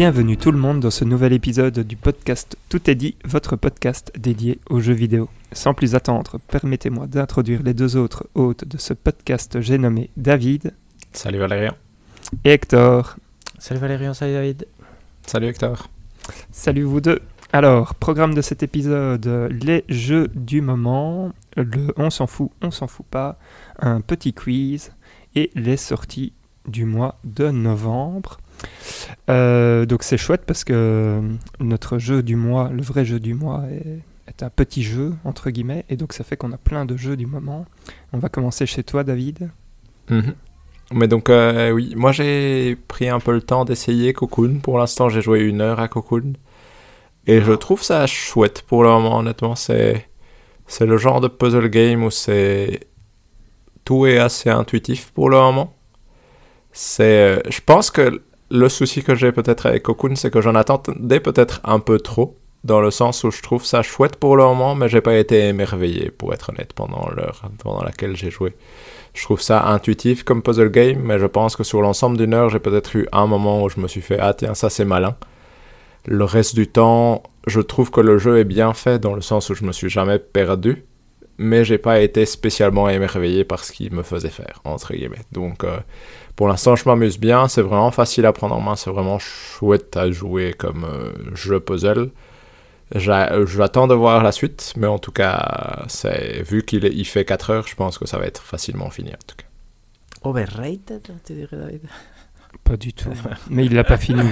Bienvenue tout le monde dans ce nouvel épisode du podcast Tout est dit, votre podcast dédié aux jeux vidéo. Sans plus attendre, permettez-moi d'introduire les deux autres hôtes de ce podcast, j'ai nommé David. Salut Valérian. Et Hector. Salut Valérian, salut David. Salut Hector. Salut vous deux. Alors, programme de cet épisode, les jeux du moment, le on s'en fout, on s'en fout pas, un petit quiz et les sorties du mois de novembre. Euh, donc c'est chouette parce que notre jeu du mois, le vrai jeu du mois est, est un petit jeu entre guillemets et donc ça fait qu'on a plein de jeux du moment. On va commencer chez toi David. Mhm. Mais donc euh, oui, moi j'ai pris un peu le temps d'essayer Cocoon. Pour l'instant j'ai joué une heure à Cocoon. Et je trouve ça chouette pour le moment, honnêtement. C'est, c'est le genre de puzzle game où c'est tout est assez intuitif pour le moment. C'est, euh, je pense que le souci que j'ai peut-être avec Cocoon, c'est que j'en attendais peut-être un peu trop, dans le sens où je trouve ça chouette pour le moment, mais j'ai pas été émerveillé, pour être honnête, pendant l'heure pendant laquelle j'ai joué. Je trouve ça intuitif comme puzzle game, mais je pense que sur l'ensemble d'une heure, j'ai peut-être eu un moment où je me suis fait ah tiens ça c'est malin. Le reste du temps, je trouve que le jeu est bien fait dans le sens où je me suis jamais perdu, mais j'ai pas été spécialement émerveillé par ce qu'il me faisait faire entre guillemets. Donc euh, pour l'instant, je m'amuse bien. C'est vraiment facile à prendre en main. C'est vraiment chouette à jouer comme euh, jeu puzzle. J'a- J'attends de voir la suite, mais en tout cas, c'est vu qu'il il fait 4 heures, je pense que ça va être facilement fini en tout cas. Overrated, tu dirais David? Pas du tout. Mais il l'a pas fini.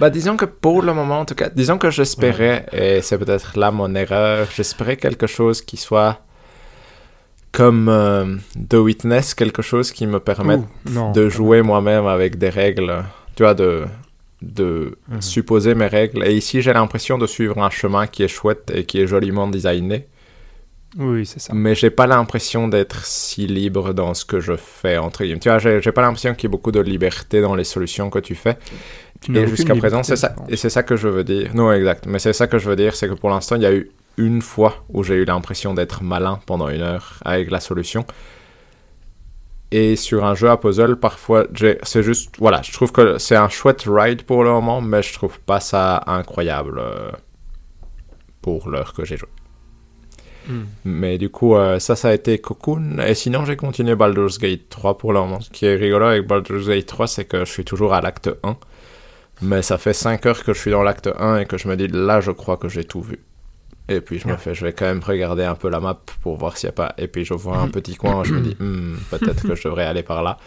Bah, disons que pour le moment, en tout cas, disons que j'espérais, et c'est peut-être là mon erreur, j'espérais quelque chose qui soit comme euh, The Witness, quelque chose qui me permette Ouh, non. de jouer moi-même avec des règles, tu vois, de, de Mhm. supposer mes règles. Et ici, j'ai l'impression de suivre un chemin qui est chouette et qui est joliment designé, Oui, c'est ça. mais j'ai pas l'impression d'être si libre dans ce que je fais, entre guillemets. Tu vois, j'ai pas l'impression qu'il y ait beaucoup de liberté dans les solutions que tu fais. Tu Et jusqu'à présent, c'est ça. Et c'est ça que je veux dire. Non, exact. Mais c'est ça que je veux dire, c'est que pour l'instant, il y a eu une fois où j'ai eu l'impression d'être malin pendant une heure avec la solution. Et sur un jeu à puzzle, parfois, c'est juste, voilà, je trouve que c'est un chouette ride pour le moment, mais je trouve pas ça incroyable euh, pour l'heure que j'ai joué. Hmm. Mais du coup, euh, ça, ça a été Cocoon. Et sinon, j'ai continué Baldur's Gate 3 pour le moment. Ce qui est rigolo avec Baldur's Gate 3, c'est que je suis toujours à l'acte 1. Mais ça fait 5 heures que je suis dans l'acte 1 et que je me dis, là, je crois que j'ai tout vu. Et puis je me Ah. fais, je vais quand même regarder un peu la map pour voir s'il n'y a pas. Et puis je vois un petit coin je me dis, Hmm, peut-être que je devrais aller par là.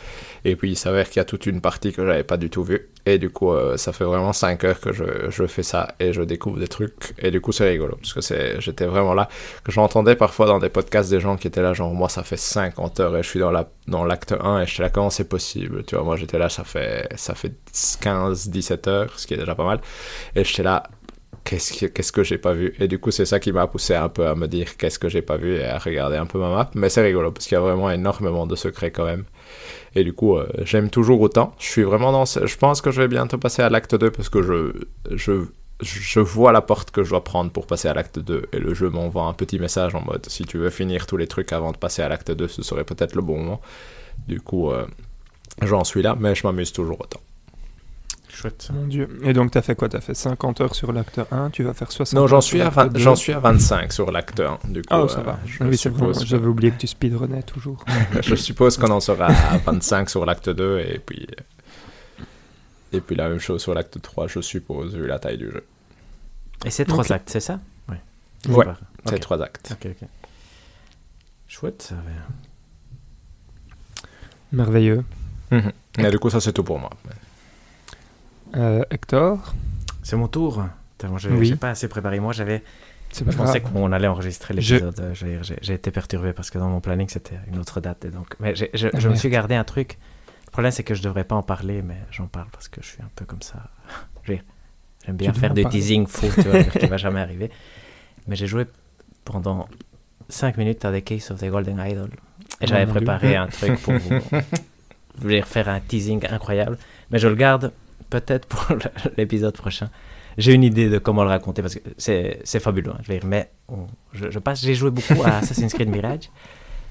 Et puis il s'avère qu'il y a toute une partie que j'avais pas du tout vue. Et du coup, euh, ça fait vraiment 5 heures que je, je fais ça et je découvre des trucs. Et du coup, c'est rigolo parce que c'est, j'étais vraiment là. Que j'entendais parfois dans des podcasts des gens qui étaient là, genre, moi, ça fait 50 heures et je suis dans, la, dans l'acte 1 et je suis là, comment c'est possible? Tu vois, moi, j'étais là, ça fait, ça fait 15, 17 heures, ce qui est déjà pas mal. Et j'étais là, qu'est-ce que, j'ai pas vu Et du coup, c'est ça qui m'a poussé un peu à me dire qu'est-ce que j'ai pas vu et à regarder un peu ma map. Mais c'est rigolo parce qu'il y a vraiment énormément de secrets quand même. Et du coup, euh, j'aime toujours autant. Je suis vraiment dans. ce- Je pense que je vais bientôt passer à l'acte 2 parce que je, je, je vois la porte que je dois prendre pour passer à l'acte 2. Et le jeu m'envoie un petit message en mode si tu veux finir tous les trucs avant de passer à l'acte 2, ce serait peut-être le bon moment. Du coup, euh, j'en suis là, mais je m'amuse toujours autant. Chouette. Mon Dieu. Et donc, t'as fait quoi? T'as fait 50 heures sur l'acte 1, tu vas faire 60 Non, j'en heures suis, sur à 20 l'acte 2. j'en suis à 25 sur l'acte 1. Du coup, Ah, euh, ça va. je Ah oui, suppose J'avais oublié que tu speedrunnais toujours. je suppose qu'on en sera à 25 sur l'acte 2 et puis euh, et puis la même chose sur l'acte 3 je suppose vu la taille du jeu. Et c'est trois Ok. actes, c'est ça? Oui. Ouais, Super. C'est Ok. trois actes. Ok, ok. Chouette, ça va. Merveilleux. Mhm. Mais du coup ça c'est tout pour moi. Euh, Hector C'est mon tour. Oui. j'ai pas assez préparé. Moi, j'avais. Je pensais qu'on allait enregistrer Je- l'épisode. euh, J'ai été perturbé parce que dans mon planning, c'était une autre date. Et donc... Mais je, Ah, je me suis gardé un truc. Le problème, c'est que je devrais pas en parler, mais j'en parle parce que je suis un peu comme ça. J'ai- J'aime bien faire parler. teasing fou, tu vois, qui va jamais arriver. Mais j'ai joué pendant 5 minutes à The Case of the Golden Idol. Et Oh, j'avais préparé un truc pour vous. Je voulais faire un teasing incroyable. Mais je le garde peut-être pour l'épisode prochain. J'ai une idée de comment le raconter parce que c'est fabuleux. hein, je dire, mais on- je, je passe, j'ai joué beaucoup à Assassin's Creed Mirage.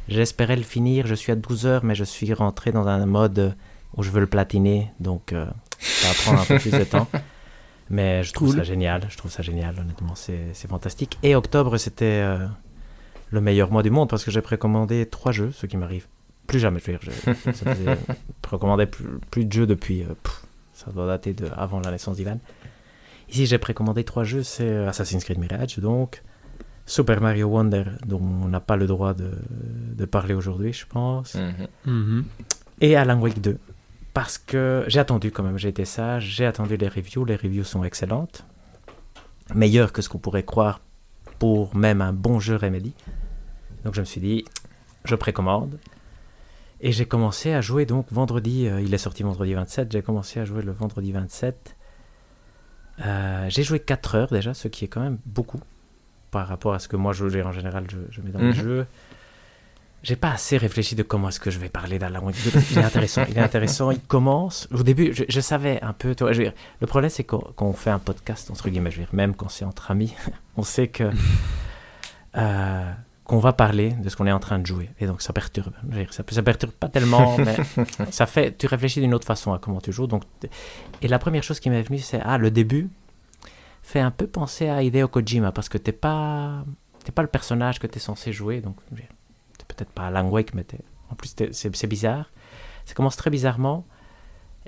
J'espérais le finir. Je suis à 12 heures, mais je suis rentré dans un mode où je veux le platiner. Donc, euh, ça va prendre un peu plus de temps. Mais je trouve Cool. ça génial, je trouve ça génial, honnêtement, c'est c'est fantastique. Et octobre, c'était euh, le meilleur mois du monde parce que j'ai précommandé trois jeux, ce qui m'arrive plus jamais. Je veux dire, je, ça faisait- précommandais plus, plus de jeux depuis, euh, pff, ça doit dater de avant la naissance d'Ivan. Ici, j'ai précommandé trois jeux, c'est euh, Assassin's Creed Mirage, donc Super Mario Wonder, dont on n'a pas le droit de, de parler aujourd'hui, je pense, Mhm. Mhm. et Alan Wake 2. Parce que j'ai attendu quand même, j'ai été sage, j'ai attendu les reviews, les reviews sont excellentes, meilleures que ce qu'on pourrait croire pour même un bon jeu Remedy. Donc je me suis dit, je précommande. Et j'ai commencé à jouer donc vendredi, euh, il est sorti vendredi 27, j'ai commencé à jouer le vendredi 27. Euh, j'ai joué 4 heures déjà, ce qui est quand même beaucoup par rapport à ce que moi je joue en général, je, je mets dans les Mhm. jeux. J'ai pas assez réfléchi de comment est-ce que je vais parler d'Alan Wake 2, parce qu'il est intéressant. Il est intéressant. Il commence. Au début, je, je savais un peu. tu vois, je veux dire, le problème, c'est qu'on qu'on fait un podcast entre guillemets. Je veux dire, même quand c'est entre amis, on sait que euh, qu'on va parler de ce qu'on est en train de jouer. Et donc ça perturbe. Ça, ça perturbe pas tellement, mais ça fait. Tu réfléchis d'une autre façon à comment tu joues. Donc, et la première chose qui m'est venue, c'est ah le début fait un peu penser à Hideo Kojima parce que t'es pas t'es pas le personnage que tu es censé jouer. Donc t'es peut-être pas Alan Wake, mais t'es- en plus t'es- c'est c'est bizarre. Ça commence très bizarrement.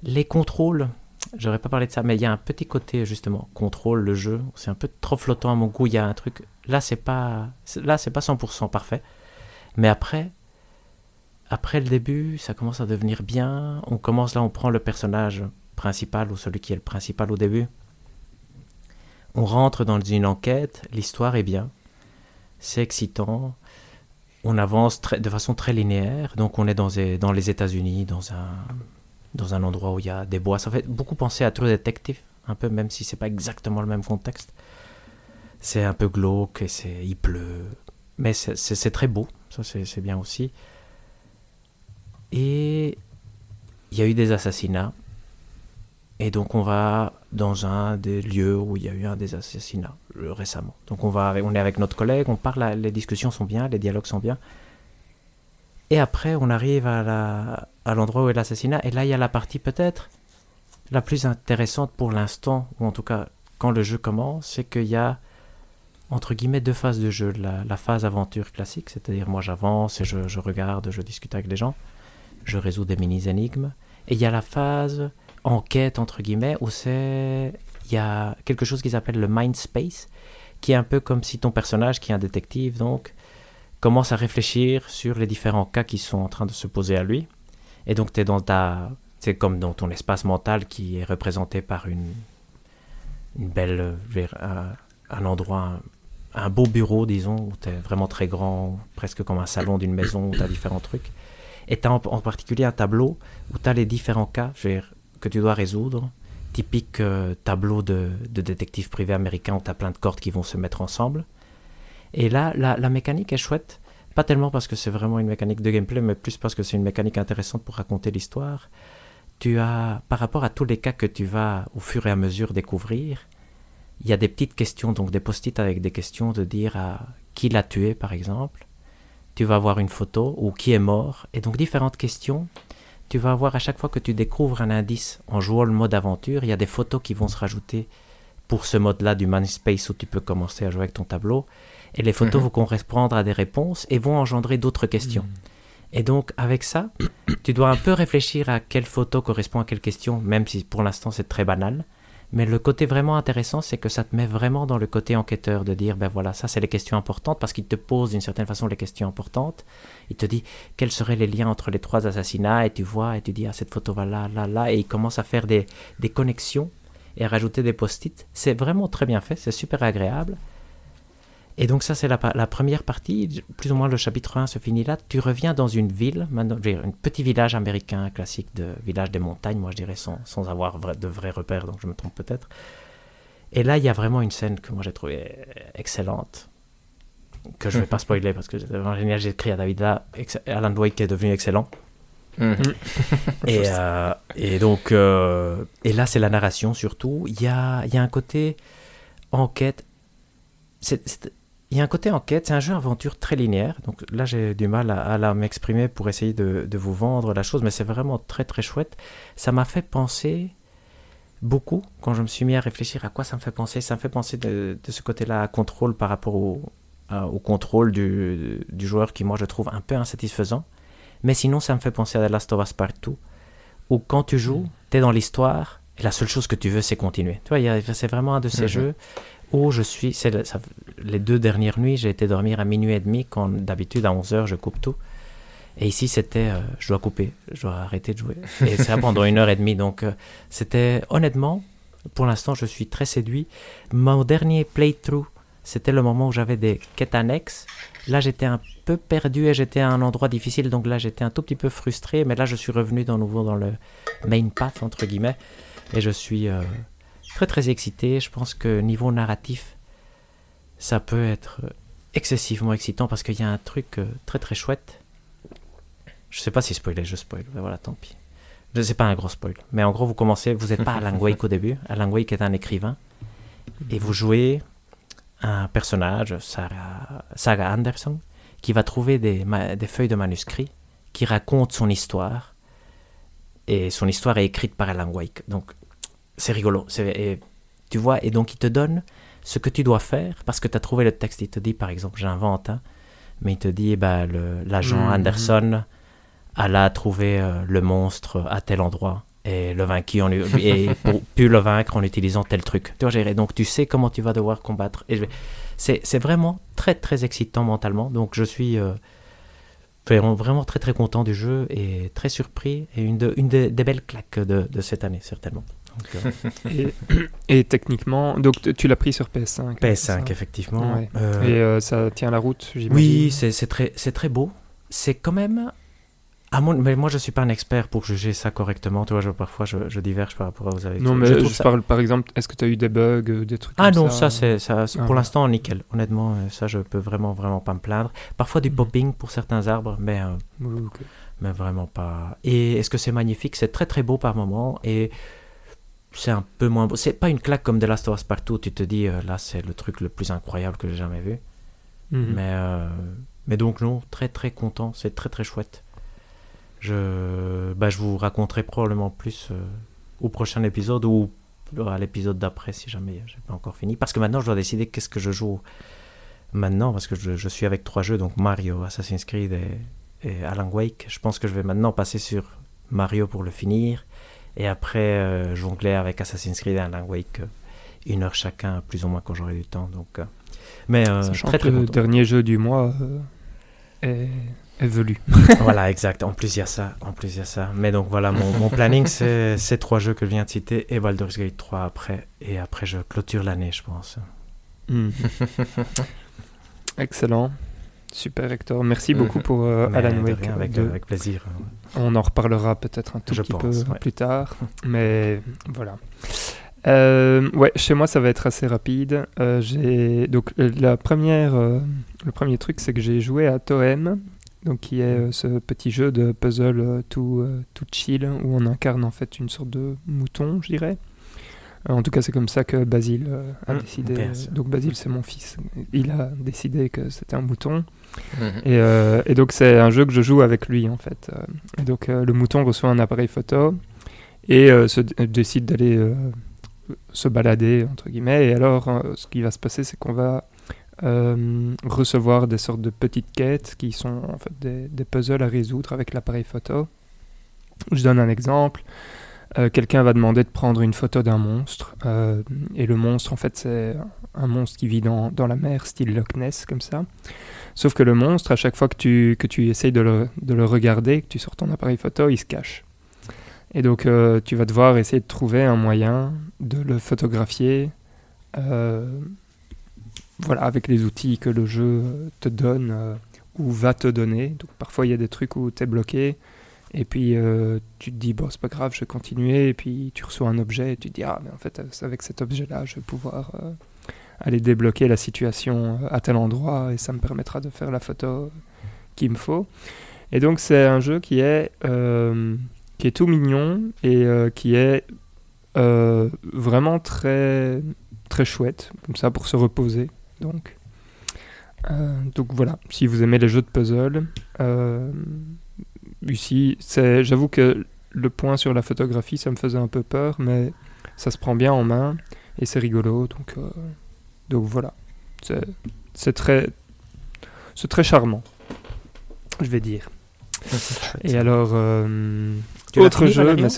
Les contrôles, j'aurais pas parlé de ça, mais il y a un petit côté justement contrôle le jeu. C'est un peu trop flottant à mon goût. Il y a un truc. Là c'est pas là c'est pas 100% parfait. Mais après après le début, ça commence à devenir bien. On commence là, on prend le personnage principal ou celui qui est le principal au début. On rentre dans une enquête, l'histoire est bien, c'est excitant. On avance de façon très linéaire, donc on est dans, dans les États-Unis, dans un, dans un endroit où il y a des bois. Ça fait beaucoup penser à True Detective, un peu, même si c'est pas exactement le même contexte. C'est un peu glauque et c'est, il pleut, mais c'est, très beau, ça c'est, bien aussi. Et il y a eu des assassinats. Et donc on va dans un des lieux où il y a eu un des assassinats euh, récemment. Donc on, va, on est avec notre collègue, on parle, les discussions sont bien, les dialogues sont bien. Et après on arrive à, la, à l'endroit où est l'assassinat. Et là il y a la partie peut-être la plus intéressante pour l'instant, ou en tout cas quand le jeu commence, c'est qu'il y a entre guillemets deux phases de jeu. La, phase aventure classique, c'est-à-dire moi j'avance et je, regarde, je discute avec les gens, je résous des mini-énigmes. Et il y a la phase enquête entre guillemets où c'est il y a quelque chose qui s'appelle le mind space qui est un peu comme si ton personnage qui est un détective donc commence à réfléchir sur les différents cas qui sont en train de se poser à lui et donc tu es dans ta c'est comme dans ton espace mental qui est représenté par une une belle un endroit un, beau bureau disons où tu es vraiment très grand presque comme un salon d'une maison où tu as différents trucs et tu as en, particulier un tableau où tu as les différents cas que tu dois résoudre. Typique euh, tableau de, de détective privé américain où tu as plein de cordes qui vont se mettre ensemble. Et là, la, la mécanique est chouette. Pas tellement parce que c'est vraiment une mécanique de gameplay, mais plus parce que c'est une mécanique intéressante pour raconter l'histoire. Tu as, par rapport à tous les cas que tu vas au fur et à mesure découvrir, il y a des petites questions, donc des post-it avec des questions de dire à qui l'a tué, par exemple. Tu vas avoir une photo ou qui est mort. Et donc différentes questions tu vas avoir à chaque fois que tu découvres un indice en jouant le mode aventure, il y a des photos qui vont se rajouter pour ce mode-là du Space où tu peux commencer à jouer avec ton tableau. Et les photos Mhm. vont correspondre à des réponses et vont engendrer d'autres questions. Et donc, avec ça, tu dois un peu réfléchir à quelle photo correspond à quelle question, même si pour l'instant c'est très banal. Mais le côté vraiment intéressant, c'est que ça te met vraiment dans le côté enquêteur de dire, ben voilà, ça c'est les questions importantes, parce qu'il te pose d'une certaine façon les questions importantes. Il te dit quels seraient les liens entre les trois assassinats, et tu vois, et tu dis, ah cette photo va là, là, là, et il commence à faire des, des connexions et à rajouter des post-it. C'est vraiment très bien fait, c'est super agréable. Et donc ça c'est la, première partie, plus ou moins le chapitre 1 se finit là. Tu reviens dans une ville, un petit village américain classique de village des montagnes, moi je dirais sans, sans avoir de vrais repères, donc je me trompe peut-être. Et là il y a vraiment une scène que moi j'ai trouvée excellente, que je vais pas spoiler parce que c'est vraiment génial, j'ai écrit à David là, Alan Wake qui est devenu excellent. Mhm. Et, euh, et donc, euh, et là, c'est la narration surtout. Il y a, il y a un côté enquête. C'est- c'est- il y a un côté enquête. C'est un jeu aventure très linéaire. Donc là, j'ai du mal à, m'exprimer pour essayer de, de vous vendre la chose, mais c'est vraiment très très chouette. Ça m'a fait penser beaucoup quand je me suis mis à réfléchir à quoi ça me fait penser. Ça me fait penser de, de ce côté-là à contrôle par rapport au, à- au contrôle du, du joueur qui, moi, je trouve un peu insatisfaisant. Mais sinon, ça me fait penser à The Last of Us Partout, où quand tu joues, tu es dans l'histoire, et la seule chose que tu veux, c'est continuer. Tu vois, c'est vraiment un de ces Mhm. jeux où je suis... les deux dernières nuits, j'ai été dormir à minuit et demi, quand d'habitude, à 11h, je coupe tout. Et ici, c'était, euh, je dois couper, je dois arrêter de jouer. Et ça pendant une heure et demie. Donc, euh, c'était honnêtement, pour l'instant, je suis très séduit. Mon dernier playthrough, c'était le moment où j'avais des quêtes annexes. Là, j'étais un peu perdu et j'étais à un endroit difficile. Donc là, j'étais un tout petit peu frustré. Mais là, je suis revenu de nouveau dans le main path, entre guillemets. Et je suis euh, très, très excité. Je pense que niveau narratif, ça peut être excessivement excitant parce qu'il y a un truc euh, très, très chouette. Je sais pas si spoiler, je spoil. Mais voilà, tant pis. Je sais pas un gros spoil. Mais en gros, vous commencez, vous n'êtes pas Alan Wake au début. Alan Wake est un écrivain. Et vous jouez un personnage, Sarah, Sarah Anderson, qui va trouver des feuilles de manuscrits qui racontent son histoire. Et son histoire est écrite par Alan Wake. Donc, c'est rigolo. Et, tu vois, et donc il te donne ce que tu dois faire parce que tu as trouvé le texte. Il te dit, par exemple, j'invente, hein, mais il te dit, eh ben, le- l'agent Mhm. Anderson a là trouvé euh, le monstre à tel endroit. Et le vaincu, on, et pour pu le vaincre en utilisant tel truc. Tu vois, donc tu sais comment tu vas devoir combattre. Et c'est vraiment très très excitant mentalement. Donc je suis euh, vraiment, très très content du jeu et très surpris. Et une, de- une des- des belles claques de, de cette année, certainement. Euh, Et, et techniquement, donc tu l'as pris sur PS5. c'est ça PS5, effectivement. Ouais. Euh, Et euh, ça tient la route, j'imagine. Oui, c'est très, c'est très beau. C'est quand même. Mon, mais moi, je suis pas un expert pour juger ça correctement. Tu vois, je, parfois, je, je diverge par rapport à vous avez Non, mais je je, trouve ça- parle par exemple, est-ce que tu as eu des bugs, des trucs Ah comme non, ça ça, Ah pour l'instant nickel. Honnêtement, ça, je peux vraiment, vraiment pas me plaindre. Parfois du Mhm. popping pour certains arbres, mais, euh, mais vraiment pas. Et est-ce que c'est magnifique? C'est très, très beau par moment. Et c'est un peu moins beau. C'est pas une claque comme The Last of Us Partout. Tu te dis, euh, là, c'est le truc le plus incroyable que j'ai jamais vu. Mhm. Mais, euh, mais donc non, très très content, c'est très très chouette. Je, bah, je vous raconterai probablement plus euh, au prochain épisode ou à l'épisode d'après si jamais j'ai pas encore fini. Parce que maintenant je dois décider qu'est-ce que je joue maintenant parce que je, je suis avec trois jeux donc Mario, Assassin's Creed et, et Alan Wake. Je pense que je vais maintenant passer sur Mario pour le finir et après euh, jongler avec Assassin's Creed et Alan Wake euh, une heure chacun plus ou moins quand j'aurai du temps donc. euh, mais très très le content. dernier jeu du mois est, est velu. voilà, exact. En plus, il y a ça. En plus, il y a ça. Mais donc, voilà, mon, mon planning, c'est ces trois jeux que je viens de citer et Baldur's Gate 3 après. Et après, je clôture l'année, je pense. Mhm. Excellent. Super Hector, merci beaucoup pour euh, Alan Wake. avec, de- avec plaisir. On en reparlera peut-être un tout Je petit pense, peu ouais. plus tard. Mais voilà. Euh, ouais, chez moi, ça va être assez rapide. Euh, j'ai donc euh, la première, euh, le premier truc, c'est que j'ai joué à Toem, donc qui est ce petit jeu de puzzle tout, tout chill où on incarne en fait une sorte de mouton, je dirais. En tout cas, c'est comme ça que Basile a Mm, décidé. Donc Basile, c'est mon fils. Il a décidé que c'était un mouton. Et, euh, et donc c'est un jeu que je joue avec lui en fait. Euh, Et donc euh, le mouton reçoit un appareil photo et décide d'aller se balader entre guillemets. Et alors ce qui va se passer c'est qu'on va recevoir des sortes de petites quêtes qui sont en fait des, puzzles à résoudre avec l'appareil photo. Je donne un exemple. Quelqu'un va demander de prendre une photo d'un monstre. et le monstre, en fait, c'est un monstre qui vit dans la mer, style Loch Ness, comme ça. Sauf que le monstre, à chaque fois que tu, que tu essayes de le, de le regarder, que tu sors ton appareil photo, il se cache. Et donc, euh, tu vas devoir essayer de trouver un moyen de le photographier. euh, voilà, avec les outils que le jeu te donne euh, ou va te donner. Donc, parfois, il y a des trucs où tu es bloqué. Et puis, euh, tu te dis, bon, c'est pas grave, je vais continuer. Et puis, tu reçois un objet et tu te dis, ah, mais en fait, avec cet objet-là, je vais pouvoir euh, aller débloquer la situation à tel endroit et ça me permettra de faire la photo qu'il me faut. Et donc, c'est un jeu qui est, euh, qui est tout mignon et euh, qui est euh, vraiment très, très chouette, comme ça, pour se reposer. Donc, donc voilà, si vous aimez les jeux de puzzle, ici, j'avoue que le point sur la photographie, ça me faisait un peu peur, mais ça se prend bien en main et c'est rigolo. Donc, donc voilà, c'est très, c'est très charmant, je vais dire. Et alors, euh, autre fini, jeu, mais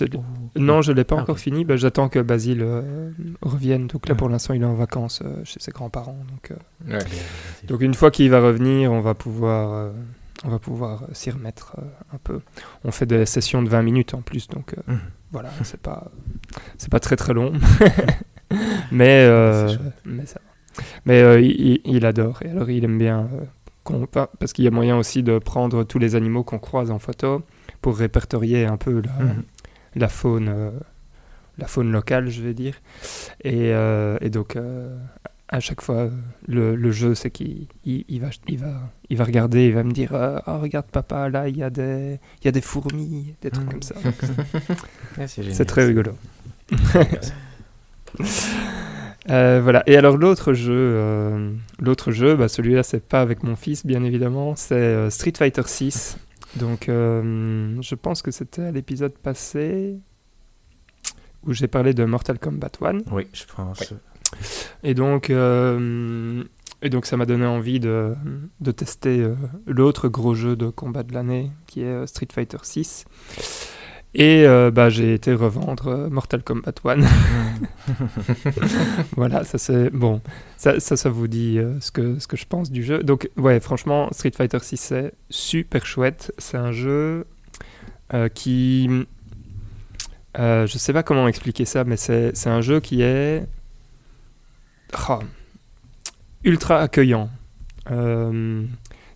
non, je l'ai pas Ah, encore fini. Bah, J'attends que Basile euh, revienne. Donc là, Ouais. pour l'instant, il est en vacances euh, chez ses grands-parents. Donc, euh, Ouais. donc une fois qu'il va revenir, on va pouvoir, euh, on va pouvoir s'y remettre euh, un peu. On fait des sessions de 20 minutes en plus, donc euh, Mhm. voilà, c'est pas, c'est pas très très long, mais euh, mais ça va. Mais euh, il, il adore et alors il aime bien euh, qu'on- pa- parce qu'il y a moyen aussi de prendre tous les animaux qu'on croise en photo pour répertorier un peu la, Mhm. la faune, euh, la faune locale, je vais dire. Et, et donc, à chaque fois, le, le jeu, c'est qu'il il, il va, il, va, il va regarder, il va me dire Ah, regarde, papa, là, il y, a des- il y a des fourmis, des trucs Mhm. comme ça. C'est très rigolo. Euh, voilà. Et alors l'autre jeu, euh, l'autre jeu, bah, celui-là c'est pas avec mon fils bien évidemment, c'est euh, Street Fighter 6. Donc je pense que c'était à l'épisode passé où j'ai parlé de Mortal Kombat 1. Oui, je pense. Et donc, et donc ça m'a donné envie de, de tester l'autre gros jeu de combat de l'année qui est Street Fighter 6. Et euh, bah, j'ai été revendre euh, Mortal Kombat 1. voilà, ça c'est bon. Ça, ça, ça vous dit euh, ce, que, ce que je pense du jeu. Donc, ouais, franchement, Street Fighter 6 c'est super chouette. C'est un jeu qui. je sais pas comment expliquer ça, mais c'est c'est un jeu qui est. Ah, ultra accueillant.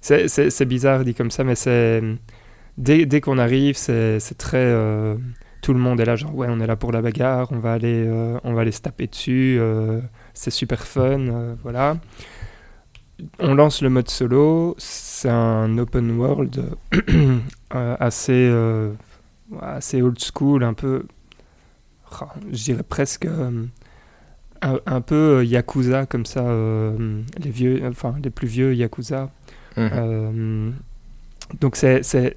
C'est bizarre dit comme ça, mais c'est. Dès, dès qu'on arrive, c'est très. euh, tout le monde est là, genre, ouais, on est là pour la bagarre, on va aller, euh, on va aller se taper dessus, euh, c'est super fun, voilà. On lance le mode solo, c'est un open world assez, assez old school, un peu. ah, je dirais presque. un, un peu Yakuza, comme ça, les, vieux, enfin, les plus vieux Yakuza. Euh, donc c'est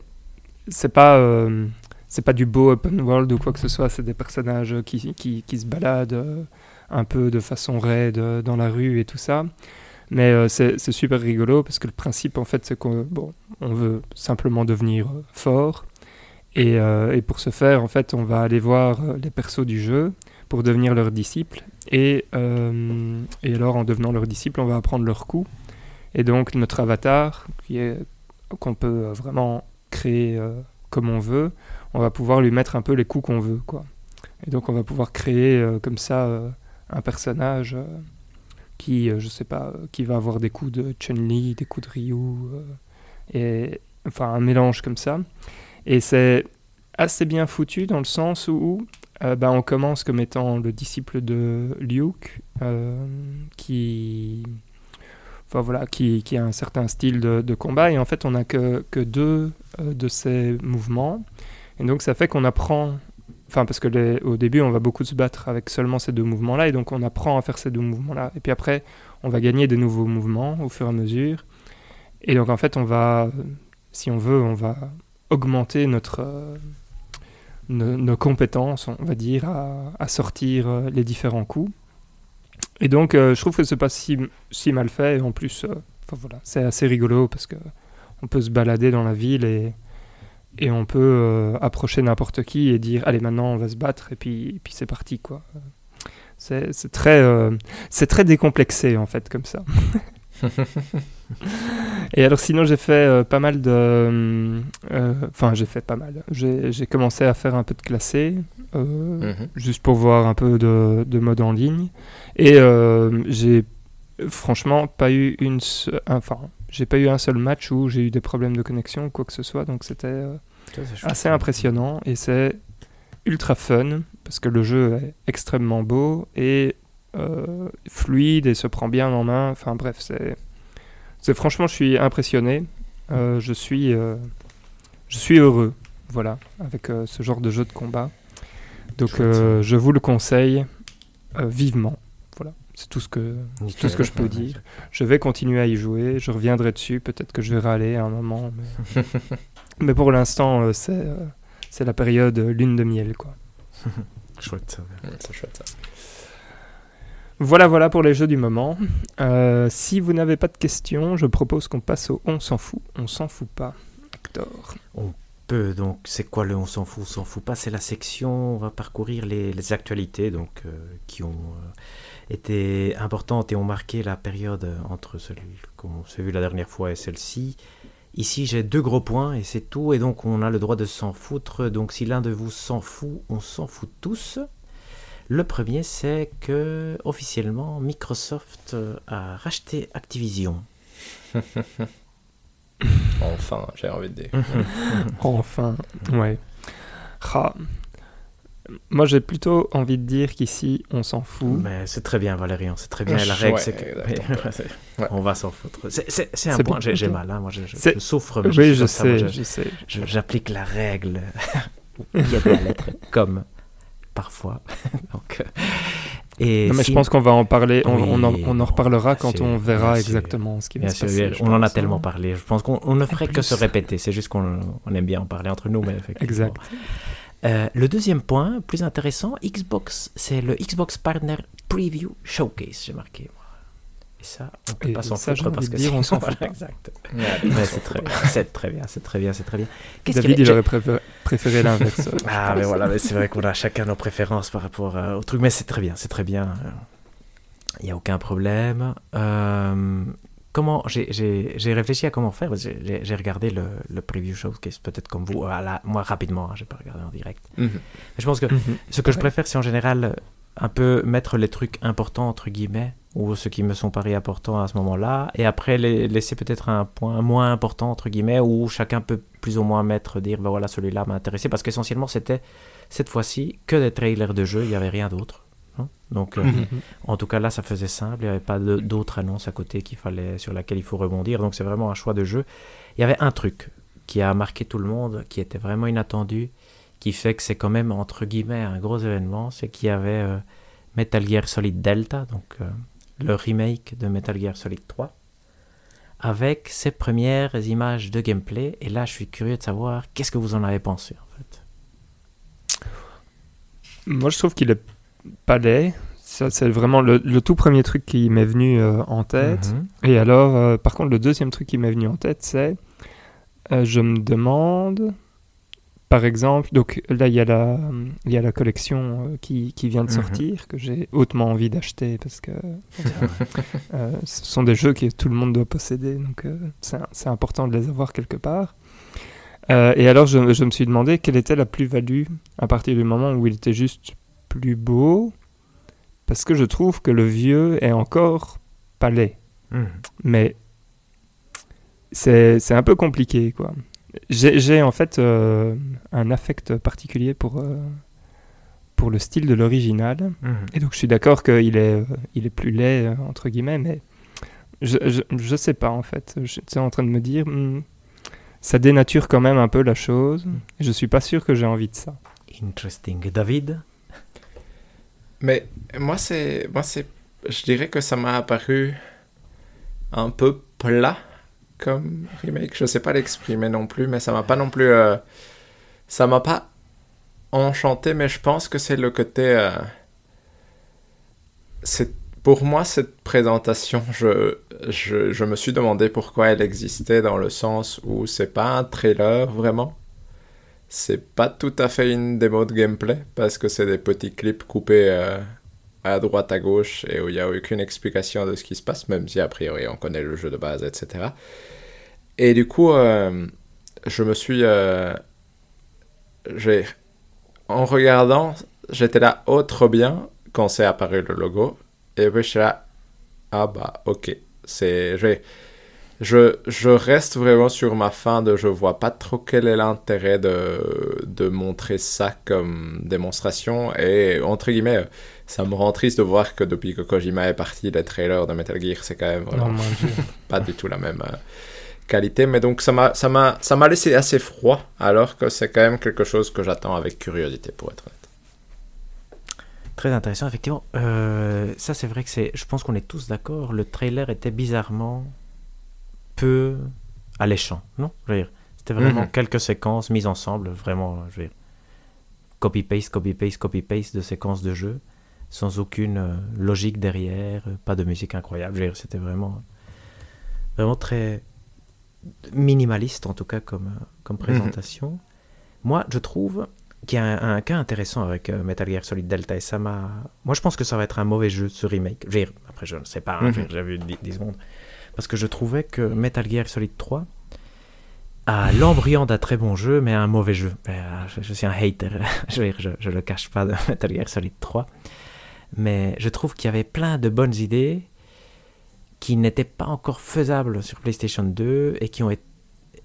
c'est pas euh, c'est pas du beau open world ou quoi que ce soit, c'est des personnages qui, qui, qui se baladent euh, un peu de façon raide euh, dans la rue et tout ça. Mais euh, c'est super rigolo parce que le principe en fait c'est qu'on bon, on veut simplement devenir fort. Et, et pour ce faire en fait on va aller voir les persos du jeu pour devenir leurs disciples. Et, et alors en devenant leurs disciples on va apprendre leurs coups et donc notre avatar qui est qu'on peut vraiment euh, comme on veut, on va pouvoir lui mettre un peu les coups qu'on veut, quoi. Et donc on va pouvoir créer euh, comme ça euh, un personnage qui, je sais pas, qui va avoir des coups de Chun-Li, des coups de Ryu, et enfin un mélange comme ça. Et c'est assez bien foutu dans le sens où euh, bah, on commence comme étant le disciple de euh, qui enfin voilà, qui, a un certain style de, combat. Et en fait, on n'a que, deux euh, de ces mouvements. Et donc, ça fait qu'on apprend. Enfin, parce que au début, on va beaucoup se battre avec seulement ces deux mouvements-là. Et donc, on apprend à faire ces deux mouvements-là. Et puis après, on va gagner des nouveaux mouvements au fur et à mesure. Et donc, en fait, on va, si on veut, on va augmenter notre. euh, nos, nos compétences, on va dire, à, à sortir euh, les différents coups. Et donc, euh, je trouve que c'est pas si, si mal fait. Et en plus, euh, voilà, c'est assez rigolo parce que on peut se balader dans la ville et, et on peut euh, approcher n'importe qui et dire allez maintenant on va se battre et puis, et puis c'est parti quoi. C'est très, c'est très décomplexé en fait comme ça. et alors sinon j'ai fait pas mal de... Enfin j'ai fait pas mal. J'ai commencé à faire un peu de classé. Mhm. juste pour voir un peu de, de mode en ligne. Et euh, j'ai franchement pas eu une, enfin, j'ai pas eu un seul match où j'ai eu des problèmes de connexion ou quoi que ce soit. Donc c'était euh, assez impressionnant et c'est ultra fun parce que le jeu est extrêmement beau et euh, fluide et se prend bien en main. Enfin bref, c'est, c'est franchement, je suis impressionné. Euh, je suis, je suis heureux, voilà, avec ce genre de jeu de combat. Donc je vous le conseille vivement. C'est tout ce que tout ce que je peux dire. Je vais continuer à y jouer, je reviendrai dessus, peut-être que je vais râler à un moment, mais, mais pour l'instant, euh, c'est, euh, c'est la période euh, lune de miel, quoi. Chouette ça. C'est chouette ça. Voilà, voilà pour les jeux du moment. Euh, si vous n'avez pas de questions, je propose qu'on passe au On s'en fout. On s'en fout pas. Hector. Peu, donc c'est quoi le on s'en fout, on s'en fout pas, c'est la section, on va parcourir les, les actualités donc euh, qui ont euh, été importantes et ont marqué la période entre celle qu'on s'est vu la dernière fois et celle-ci. Ici j'ai deux gros points et c'est tout et donc on a le droit de s'en foutre. Donc si l'un de vous s'en fout, on s'en fout tous. Le premier c'est que officiellement Microsoft euh, a racheté Activision. Enfin, j'ai envie de dire. Enfin, ouais. Moi, j'ai plutôt envie de dire qu'ici, on s'en fout. Mais c'est très bien, Valérian, c'est très bien. Ouais, La règle, ouais, c'est que. Ouais. On va s'en foutre. C'est- un point, j'ai mal, hein, moi je, je- C'est- je souffre. mais oui, je ça, je- je sais. je- J'applique la règle. Il y a de la lettre comme parfois. Donc, euh, et Non, mais si- je pense qu'on va en parler, on, on en, Oui, on en reparlera quand sûr, on verra exactement ce qui va Bien se sûr, passer. on en a tellement hein. parlé. Je pense qu'on on ne ferait que se répéter. C'est juste qu'on on aime bien en parler entre nous, mais effectivement. Exact. Euh, le deuxième point, plus intéressant, Xbox, c'est le Xbox Partner Preview Showcase, j'ai marqué. moi. Et ça, on peut Et pas s'en foutre parce que dire, on s'en fout exact. Ouais, Ouais, c'est très bien, c'est très bien, c'est très bien, c'est très bien. Qu'est-ce David, qu'il y il aurait préféré, préféré l'inverse. Ah, mais voilà, mais c'est vrai qu'on a chacun nos préférences par rapport euh, au truc, mais c'est très bien, c'est très bien. Il n'y a aucun problème. Euh, comment j'ai- réfléchi à comment faire. J'ai regardé le, le preview showcase, peut-être comme vous. Moi, rapidement, hein, j'ai pas regardé en direct. Mhm. Mais je pense que Mhm. ce que je préfère, c'est en général un peu mettre les trucs importants, entre guillemets, ou ceux qui me sont paru importants à ce moment-là, et après les laisser peut-être un point moins important, entre guillemets, où chacun peut plus ou moins mettre, dire, ben voilà, celui-là m'a intéressé, parce qu'essentiellement, c'était cette fois-ci que des trailers de jeux, il n'y avait rien d'autre. Hein? Donc, euh, Mhm. en tout cas, là, ça faisait simple. Il n'y avait pas de- d'autres annonces à côté qu'il fallait, sur laquelle il faut rebondir. Donc, c'est vraiment un choix de jeu. Il y avait un truc qui a marqué tout le monde, qui était vraiment inattendu, qui fait que c'est quand même, entre guillemets, un gros événement. C'est qu'il y avait euh, Metal Gear Solid Delta, donc euh, le remake de Metal Gear Solid 3, avec ses premières images de gameplay. Et là, je suis curieux de savoir qu'est-ce que vous en avez pensé, en fait. Moi, je trouve qu'il est pas laid. Ça, c'est vraiment le, le tout premier truc qui m'est venu euh, en tête. Mhm. Et alors, euh, par contre, le deuxième truc qui m'est venu en tête, c'est euh, je me demande, par exemple, donc là, il y a la, il y a la collection qui, qui vient de Mhm. sortir, que j'ai hautement envie d'acheter parce que ce sont des jeux que tout le monde doit posséder, donc c'est c'est important de les avoir quelque part. Euh, et alors, je, je me suis demandé quelle était la plus-value à partir du moment où il était juste plus beau, parce que je trouve que le vieux est encore pas laid Mhm. mais c'est un peu compliqué quoi. J'ai en fait euh, un affect particulier pour euh, pour le style de l'original Mhm. et donc je suis d'accord qu'il est il est plus laid entre guillemets mais je, je, je sais pas en fait. Je suis en train de me dire hmm, ça dénature quand même un peu la chose. Je suis pas sûr que j'ai envie de ça. Interesting. David? Mais moi, c'est, moi, c'est, je dirais que ça m'a apparu un peu plat comme remake. Je sais pas l'exprimer non plus, mais ça m'a pas non plus, euh, ça m'a pas enchanté. Mais je pense que c'est le côté, euh, c'est pour moi cette présentation. Je, je, je me suis demandé pourquoi elle existait dans le sens où c'est pas un trailer vraiment. C'est pas tout à fait une démo de gameplay parce que c'est des petits clips coupés euh, à droite, à gauche et où il n'y a aucune explication de ce qui se passe, même si a priori on connaît le jeu de base, etc. Et du coup, euh, je me suis. euh, en regardant, j'étais là, oh trop bien, quand c'est apparu le logo. Et puis je suis là, ah bah ok. C'est, j'ai, je, je reste vraiment sur ma fin de je vois pas trop quel est l'intérêt de, de montrer ça comme démonstration et entre guillemets ça me rend triste de voir que depuis que Kojima est parti les trailers de Metal Gear c'est quand même vraiment Non, mon Dieu. pas du tout la même euh, qualité mais donc ça m'a ça m'a ça m'a laissé assez froid alors que c'est quand même quelque chose que j'attends avec curiosité pour être honnête. Très intéressant, effectivement. Euh, ça, c'est vrai que c'est. Je pense qu'on est tous d'accord. Le trailer était bizarrement peu alléchant, non? C'était vraiment Mhm. quelques séquences mises ensemble, vraiment. Je veux dire, copy-paste, copy-paste, copy-paste de séquences de jeu, sans aucune euh, logique derrière, euh, pas de musique incroyable. C'était vraiment, vraiment très minimaliste, en tout cas, comme, euh, comme présentation. Moi, je trouve qu'il y a un, un cas intéressant avec Metal Gear Solid Delta, et ça m'a... Moi, je pense que ça va être un mauvais jeu, ce remake. Je veux dire, après, je ne sais pas, hein, Mhm. j'ai vu 10, 10 secondes. Parce que je trouvais que Metal Gear Solid 3 a l'embryon d'un très bon jeu, mais un mauvais jeu. Euh, je, suis un hater, je, je, le cache pas de Metal Gear Solid 3. Mais je trouve qu'il y avait plein de bonnes idées qui n'étaient pas encore faisables sur PlayStation 2 et qui ont été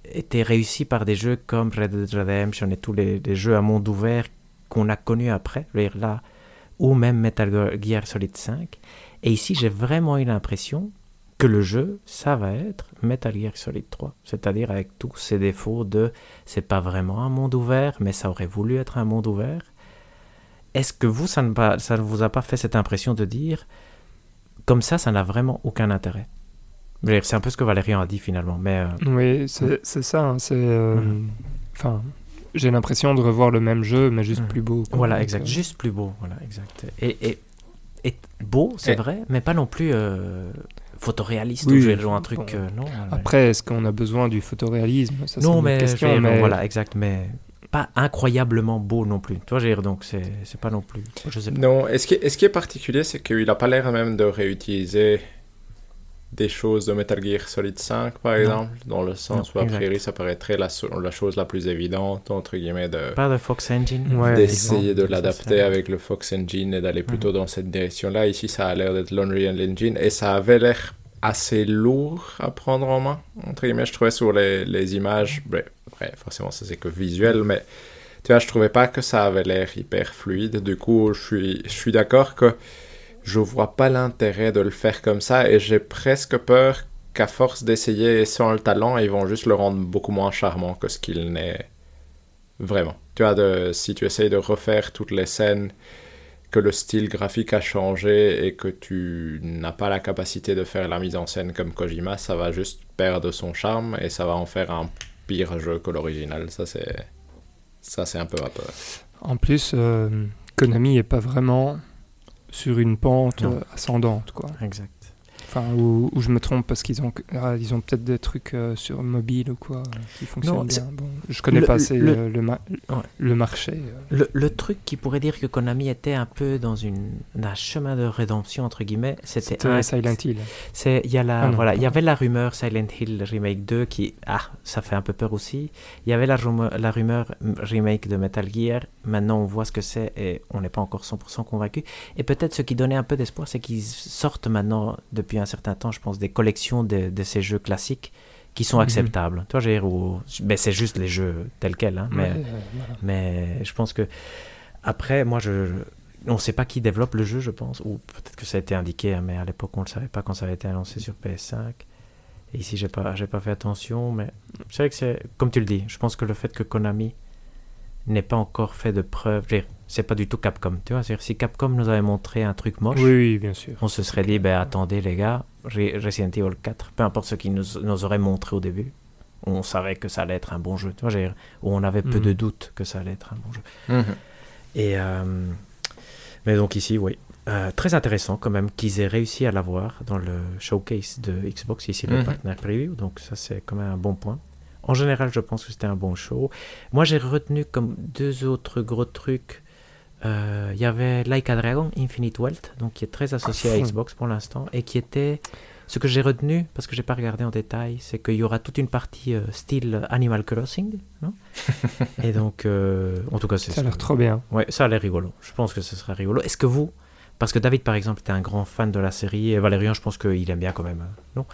été réussies par des jeux comme Red Dead Redemption et tous les, jeux à monde ouvert qu'on a connus après, là, ou même Metal Gear Solid 5. Et ici, j'ai vraiment eu l'impression que le jeu, ça va être Metal Gear Solid 3. C'est-à-dire avec tous ses défauts de c'est pas vraiment un monde ouvert, mais ça aurait voulu être un monde ouvert. Est-ce que vous, ça ne, pas- ça ne vous a pas fait cette impression de dire comme ça, ça n'a vraiment aucun intérêt C'est un peu ce que Valérian a dit finalement, mais euh, Oui, c'est ça. hein, c'est. euh, Mhm. Enfin, j'ai l'impression de revoir le même jeu, mais juste Mhm. plus beau. quoi. Voilà, exact. euh, Juste plus beau, voilà, exact. Et, et, et beau, c'est vrai, mais pas non plus euh, photoréaliste Oui, ou je vais jouer un truc. bon. euh, non, voilà. Après, est-ce qu'on a besoin du photoréalisme? Ça, non, mais, question, voilà, exact, mais pas incroyablement beau non plus. Tu vois, donc c'est c'est pas non plus. Je sais pas. Non, et ce qui, et ce qui est particulier, c'est qu'il n'a pas l'air même de réutiliser des choses de Metal Gear Solid 5, par Non. exemple, dans le sens Non, où, a exact. priori, ça paraîtrait la, so- la chose la plus évidente, entre guillemets, de Pas de Fox Engine. Ouais, d'essayer de l'adapter avec le Fox Engine et d'aller plutôt Mhm. dans cette direction-là. Ici, ça a l'air d'être l'Unreal Engine et ça avait l'air assez lourd à prendre en main, entre guillemets, je trouvais sur les, les images. Bref, bref, forcément, ça c'est que visuel, mais tu vois, je trouvais pas que ça avait l'air hyper fluide. Du coup, je suis, je suis d'accord que je vois pas l'intérêt de le faire comme ça et j'ai presque peur qu'à force d'essayer sans le talent, ils vont juste le rendre beaucoup moins charmant que ce qu'il n'est vraiment. Tu vois, de, si tu essayes de refaire toutes les scènes, que le style graphique a changé et que tu n'as pas la capacité de faire la mise en scène comme Kojima, ça va juste perdre son charme et ça va en faire un pire jeu que l'original. Ça, c'est. Ça, c'est un peu ma peur. En plus, euh, Konami est pas vraiment sur une pente Non. euh, ascendante, quoi. Exact. Enfin, ou, ou je me trompe parce qu'ils ont, ah, ils ont peut-être des trucs euh, sur mobile ou quoi euh, qui fonctionnent Non, bien. Bon, je connais le- pas assez le- euh, le, ma- Ouais. le marché. euh. Le, le truc qui pourrait dire que Konami était un peu dans une, un chemin de rédemption, entre guillemets, c'était Silent Hill. Il y a la, Ah non, voilà, il y avait la rumeur Silent Hill Remake 2 qui, ah, ça fait un peu peur aussi. Il y avait la rumeur, la rumeur remake de Metal Gear. Maintenant, on voit ce que c'est et on n'est pas encore 100% convaincu. Et peut-être ce qui donnait un peu d'espoir, c'est qu'ils sortent maintenant, depuis un certain temps, je pense, des collections de, de ces jeux classiques qui sont Mhm. acceptables. Toi, j'ai, ou, ben, c'est juste les jeux tels quels, hein, mais, Ouais, voilà. mais je pense que après, moi, je, on ne sait pas qui développe le jeu, je pense, ou peut-être que ça a été indiqué, hein, mais à l'époque, on ne le savait pas quand ça avait été annoncé sur PS5. Et ici, j'ai pas, j'ai pas fait attention, mais c'est vrai que c'est, comme tu le dis, je pense que le fait que Konami n'ait pas encore fait de preuves, c'est pas du tout Capcom, tu vois. C'est-à-dire, si Capcom nous avait montré un truc moche, Oui, oui, bien sûr. on se serait dit, ben attendez les gars, Re- Resident Evil 4, peu importe ce qu'ils nous, nous auraient montré au début, on savait que ça allait être un bon jeu, tu vois, on avait peu Mhm. de doutes que ça allait être un bon jeu. Et euh, mais donc ici, oui, Euh, très intéressant quand même qu'ils aient réussi à l'avoir dans le showcase de Xbox ici le Mhm. partenaire preview. Donc ça c'est quand même un bon point. En général, je pense que c'était un bon show. Moi, j'ai retenu comme deux autres gros trucs. Euh, Il y avait Like a Dragon Infinite Wealth, donc qui est très associé à, fond. Xbox pour l'instant, et qui était ce que j'ai retenu parce que j'ai pas regardé en détail, c'est qu'il y aura toute une partie euh, style Animal Crossing, non Et donc, euh, en tout cas, c'est Ça a l'air trop bien. Ouais, ça a l'air rigolo. Je pense que ce sera rigolo. Est-ce que vous, parce que David par exemple était un grand fan de la série et Valérian, je pense qu'il aime bien quand même, euh, non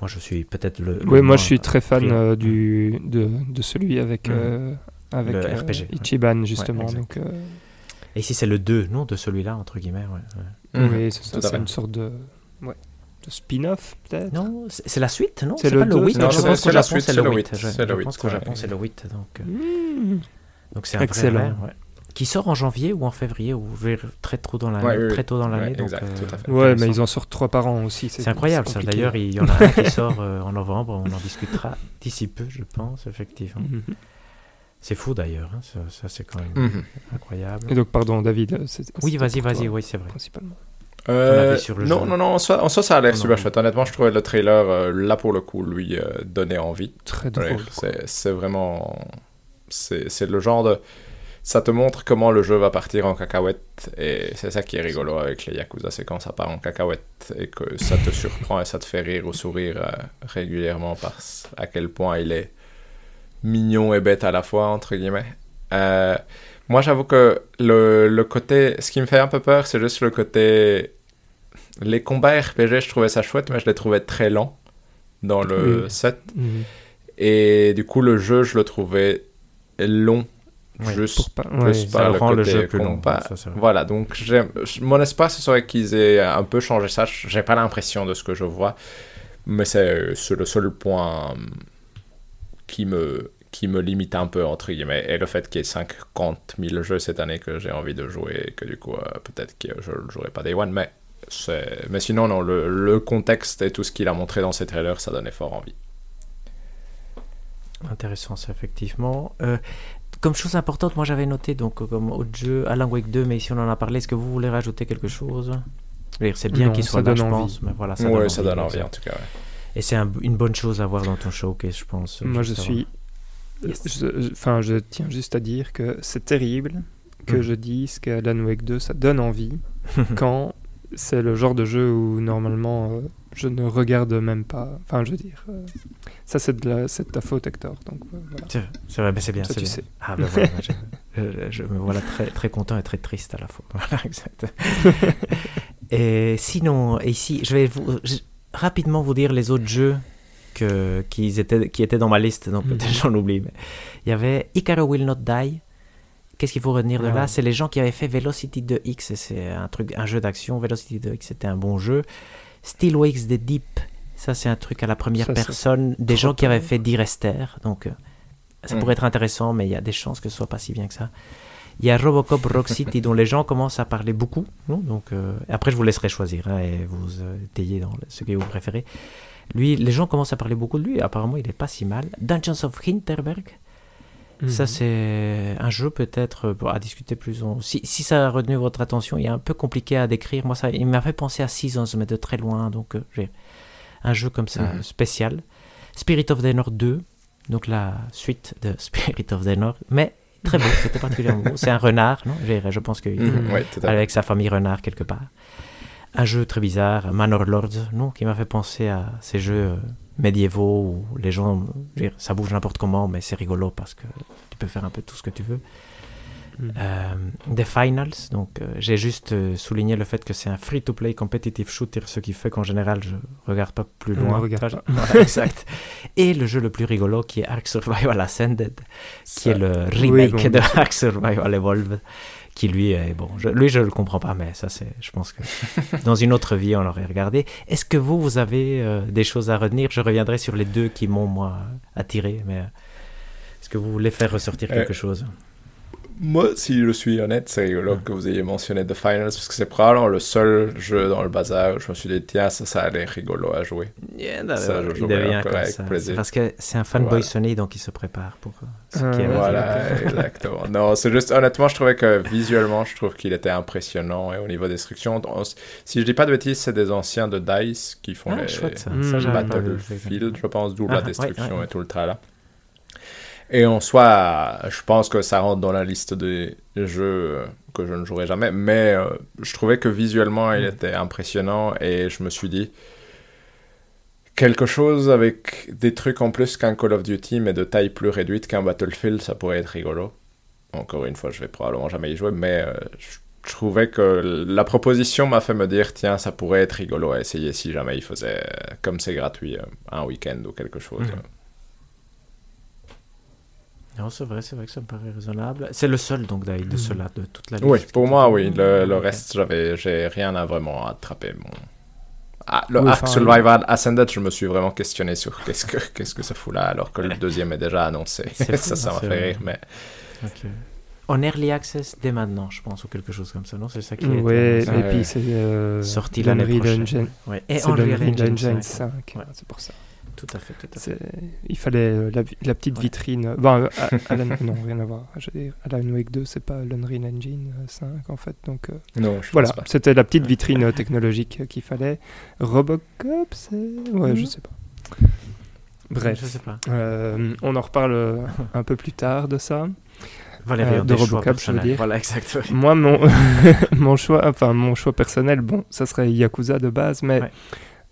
Moi, je suis peut-être le. le Oui, moi je suis très fan euh, du, de, de celui avec, euh, avec Le euh, RPG. Ichiban, justement. donc, euh, Et ici, c'est le 2, non De celui-là, entre guillemets, ouais. ouais. Mhm. Oui, c'est ça, c'est une sorte de, ouais, de spin-off, peut-être? Non, c'est la suite, non? C'est le pas le deux, 8 non, Je pense qu'au Japon, c'est le le 8. huit, Je, pense qu'au. Japon, c'est le 8. Donc, Mmh. donc c'est un vrai Excellent. ouais. Qui sort en janvier ou en février, ou très tôt dans l'année. Ouais, très tôt dans l'année. Ouais, donc, exact, euh, tout à fait. Ouais, mais ils en sortent trois par an aussi. C'est incroyable ça. D'ailleurs, il y en a un qui sort euh, en novembre. On en discutera d'ici peu, je pense, effectivement. C'est fou d'ailleurs, hein, ça, ça, c'est quand même Mhm. incroyable. Et donc, pardon, David. euh, c'est- Oui, vas-y, vas-y, oui, c'est vrai. Principalement. Euh, avis sur le non, jeu. non, non, en soi, en soi, ça a l'air super chouette. Honnêtement, je trouvais le trailer, euh, là pour le coup, lui, euh, donnait envie. Très drôle. c'est vraiment. C'est c'est le genre de. Ça te montre comment le jeu va partir en cacahuète. Et c'est ça qui est rigolo avec les Yakuza, c'est quand ça part en cacahuète et que ça te surprend et ça te fait rire ou sourire euh, régulièrement parce à quel point il est mignon et bête à la fois, entre guillemets. Euh, moi, j'avoue que le, le côté. Ce qui me fait un peu peur, c'est juste le côté. Les combats RPG, je trouvais ça chouette, mais je les trouvais très lents dans le set. Mhm. Et du coup, le jeu, je le trouvais long. Juste Pour pas- par ça le rend le côté jeu plus long, ça. Voilà, donc mon espace serait qu'ils aient un peu changé ça. J'ai pas l'impression de ce que je vois, mais c'est le seul point qui me, qui me limite un peu, entre guillemets. Et le fait qu'il y ait 50 000 jeux cette année que j'ai envie de jouer, et que du coup, euh, peut-être que je ne jouerai pas Day One, mais, c'est- mais sinon, non, le, le contexte et tout ce qu'il a montré dans ces trailers, ça donnait fort envie. Intéressant, ça, effectivement. Euh, comme chose importante, moi j'avais noté, donc, comme autre jeu, Alan Wake 2, mais ici on en a parlé, est-ce que vous voulez rajouter quelque chose? C'est bien qu'il soit là, je envie. pense, mais voilà, ça ouais, donne ça envie, donne en tout cas. ouais. Et c'est un- une bonne chose à voir dans ton showcase, je pense. Moi, juste je suis. Yes. je- je- Enfin, je, tiens juste à dire que c'est terrible que Mm. je dise qu'Alan Wake 2, ça donne envie quand c'est le genre de jeu où normalement euh, je ne regarde même pas. Enfin, je veux dire, euh, ça c'est de, la- c'est de ta faute, Hector. Donc euh, voilà. C'est c'est vrai, mais c'est bien. Ça, c'est tu bien. sais. Ah, ben voilà, je, je- me voilà très, très content et très triste à la fois. Voilà, exact. et sinon, ici, je vais vous, je- rapidement vous dire les autres jeux que, qui, étaient, qui étaient dans ma liste, donc peut-être Mhm. j'en oublie. Mais il y avait Icaro Will Not Die. Qu'est-ce qu'il faut retenir de Ah. là? C'est les gens qui avaient fait Velocity 2X, et c'est un, truc, un jeu d'action. Velocity 2X, c'était un bon jeu. Still Wakes the Deep, ça c'est un truc à la première Ça, personne. Des gens qui avaient fait Direster, donc euh, ça Mhm. pourrait être intéressant, mais il y a des chances que ce soit pas si bien que ça. Il y a Robocop Rock City dont les gens commencent à parler beaucoup. non? Donc, euh, après, je vous laisserai choisir hein, et vous euh, étayez dans ce que vous préférez. Lui, les gens commencent à parler beaucoup de lui. Apparemment, il est pas si mal. Dungeons of Hinterberg, ça Mhm. c'est un jeu peut-être euh, à discuter plus. en- Si, si ça a retenu votre attention, il est un peu compliqué à décrire. Moi, ça, il m'a fait penser à Seasons, mais de très loin. Donc, euh, j'ai un jeu comme ça Mhm. spécial. Spirit of the North 2, donc la suite de Spirit of the North, mais très beau, c'était particulièrement beau. C'est un renard, non? Je pense que Mhm, ouais, avec sa famille renard quelque part. Un jeu très bizarre, Manor Lords, non, qui m'a fait penser à ces jeux euh, médiévaux où les gens, ça bouge n'importe comment, mais c'est rigolo parce que tu peux faire un peu tout ce que tu veux. Euh, The Finals, donc euh, j'ai juste euh, souligné le fait que c'est un free-to-play competitive shooter, ce qui fait qu'en général je regarde pas plus loin. ne regarde Ça, pas. voilà, exact. Et le jeu le plus rigolo qui est Ark Survival Ascended, qui est le remake bon, de. Ark Survival Evolved, qui lui est bon. Je, lui je le comprends pas, mais ça c'est, je pense que dans une autre vie on l'aurait regardé. Est-ce que vous vous avez euh, des choses à retenir? Je reviendrai sur les deux qui m'ont moi attiré, mais euh, est-ce que vous voulez faire ressortir Euh, quelque chose? Moi, si je suis honnête, c'est rigolo que vous ayez mentionné The Finals, parce que c'est probablement le seul jeu dans le bazar où je me suis dit, tiens, ça, ça a l'air rigolo à jouer. Ça, je il jouerai devient encore comme avec ça. plaisir. Parce que c'est un fanboy Voilà. Sony, donc il se prépare pour euh, ce Euh, qui est Voilà, exactement. Non, c'est juste, honnêtement, je trouvais que visuellement, je trouve qu'il était impressionnant, et au niveau destruction, on- si je dis pas de bêtises, c'est des anciens de DICE qui font Ah, les. Mm. vu. Battlefield, je pense, d'où Ah, la ouais, destruction ouais. et tout le tralala. Et en soi, je pense que ça rentre dans la liste des jeux que je ne jouerai jamais, mais euh, je trouvais que visuellement, il Mm. était impressionnant, et je me suis dit, quelque chose avec des trucs en plus qu'un Call of Duty, mais de taille plus réduite qu'un Battlefield, ça pourrait être rigolo. Encore une fois, je vais probablement jamais y jouer, mais euh, je trouvais que la proposition m'a fait me dire, tiens, ça pourrait être rigolo à essayer si jamais il faisait, comme c'est gratuit, euh, un week-end ou quelque chose. Mhm. Non, c'est vrai, c'est vrai que ça me paraît raisonnable. C'est le seul, donc, d'ailleurs, de Mhm. ceux-là, de toute la liste. Oui, pour moi, oui. Le, le reste, j'avais, j'ai rien à vraiment attraper. Mon... Ah, le Oui, Ark enfin, Survival Ascended, je me suis vraiment questionné sur qu'est-ce que, qu'est-ce que ça fout là, alors que le deuxième est déjà annoncé. C'est fou, ça, ça m'a fait rire, mais Ok. En early access dès maintenant, je pense, ou quelque chose comme ça, non? C'est ça qui est annoncé. et puis c'est euh, sorti l'année prochaine. Engine. Ouais. Et C'est Unreal Engine 5. 5. Ouais. C'est pour ça. Tout à fait, tout à fait. C'est- Il fallait euh, la, petite Ouais. vitrine. Bon, euh, Alan- non, rien à voir. Alan Wake 2, c'est pas l'Unreal Engine euh, 5 en fait. Donc euh, Non, je voilà, c'était la petite vitrine euh, technologique euh, qu'il fallait. Robocop, c'est. Ouais, je Mhm. sais pas. Bref. Je sais pas. Euh, on en reparle euh, un peu plus tard de ça. Valérie, Euh, de Robocop, je veux dire. Voilà, exact. oui. Moi, mon, mon choix, enfin mon choix personnel, bon, ça serait Yakuza de base, mais Ouais.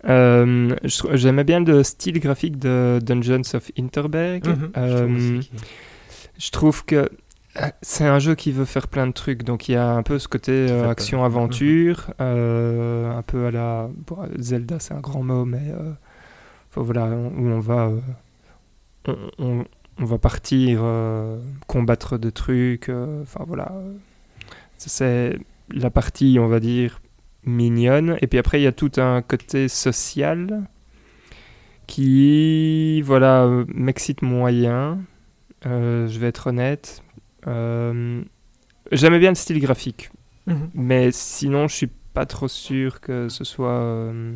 Euh, j'aimais bien le style graphique de Dungeons of Interberg. Mhm, je trouve Euh, je trouve que euh, c'est un jeu qui veut faire plein de trucs, donc il y a un peu ce côté euh, action-aventure, un peu à la bon, Zelda, c'est un grand mot, mais voilà où on va, on, on- on va partir combattre des trucs, enfin voilà, c'est la partie, on va dire mignonne, et puis après il y a tout un côté social qui, voilà, m'excite moyen. Euh, je vais être honnête. Euh, J'aimais bien le style graphique, Mhm. mais sinon, je suis pas trop sûr que ce soit euh,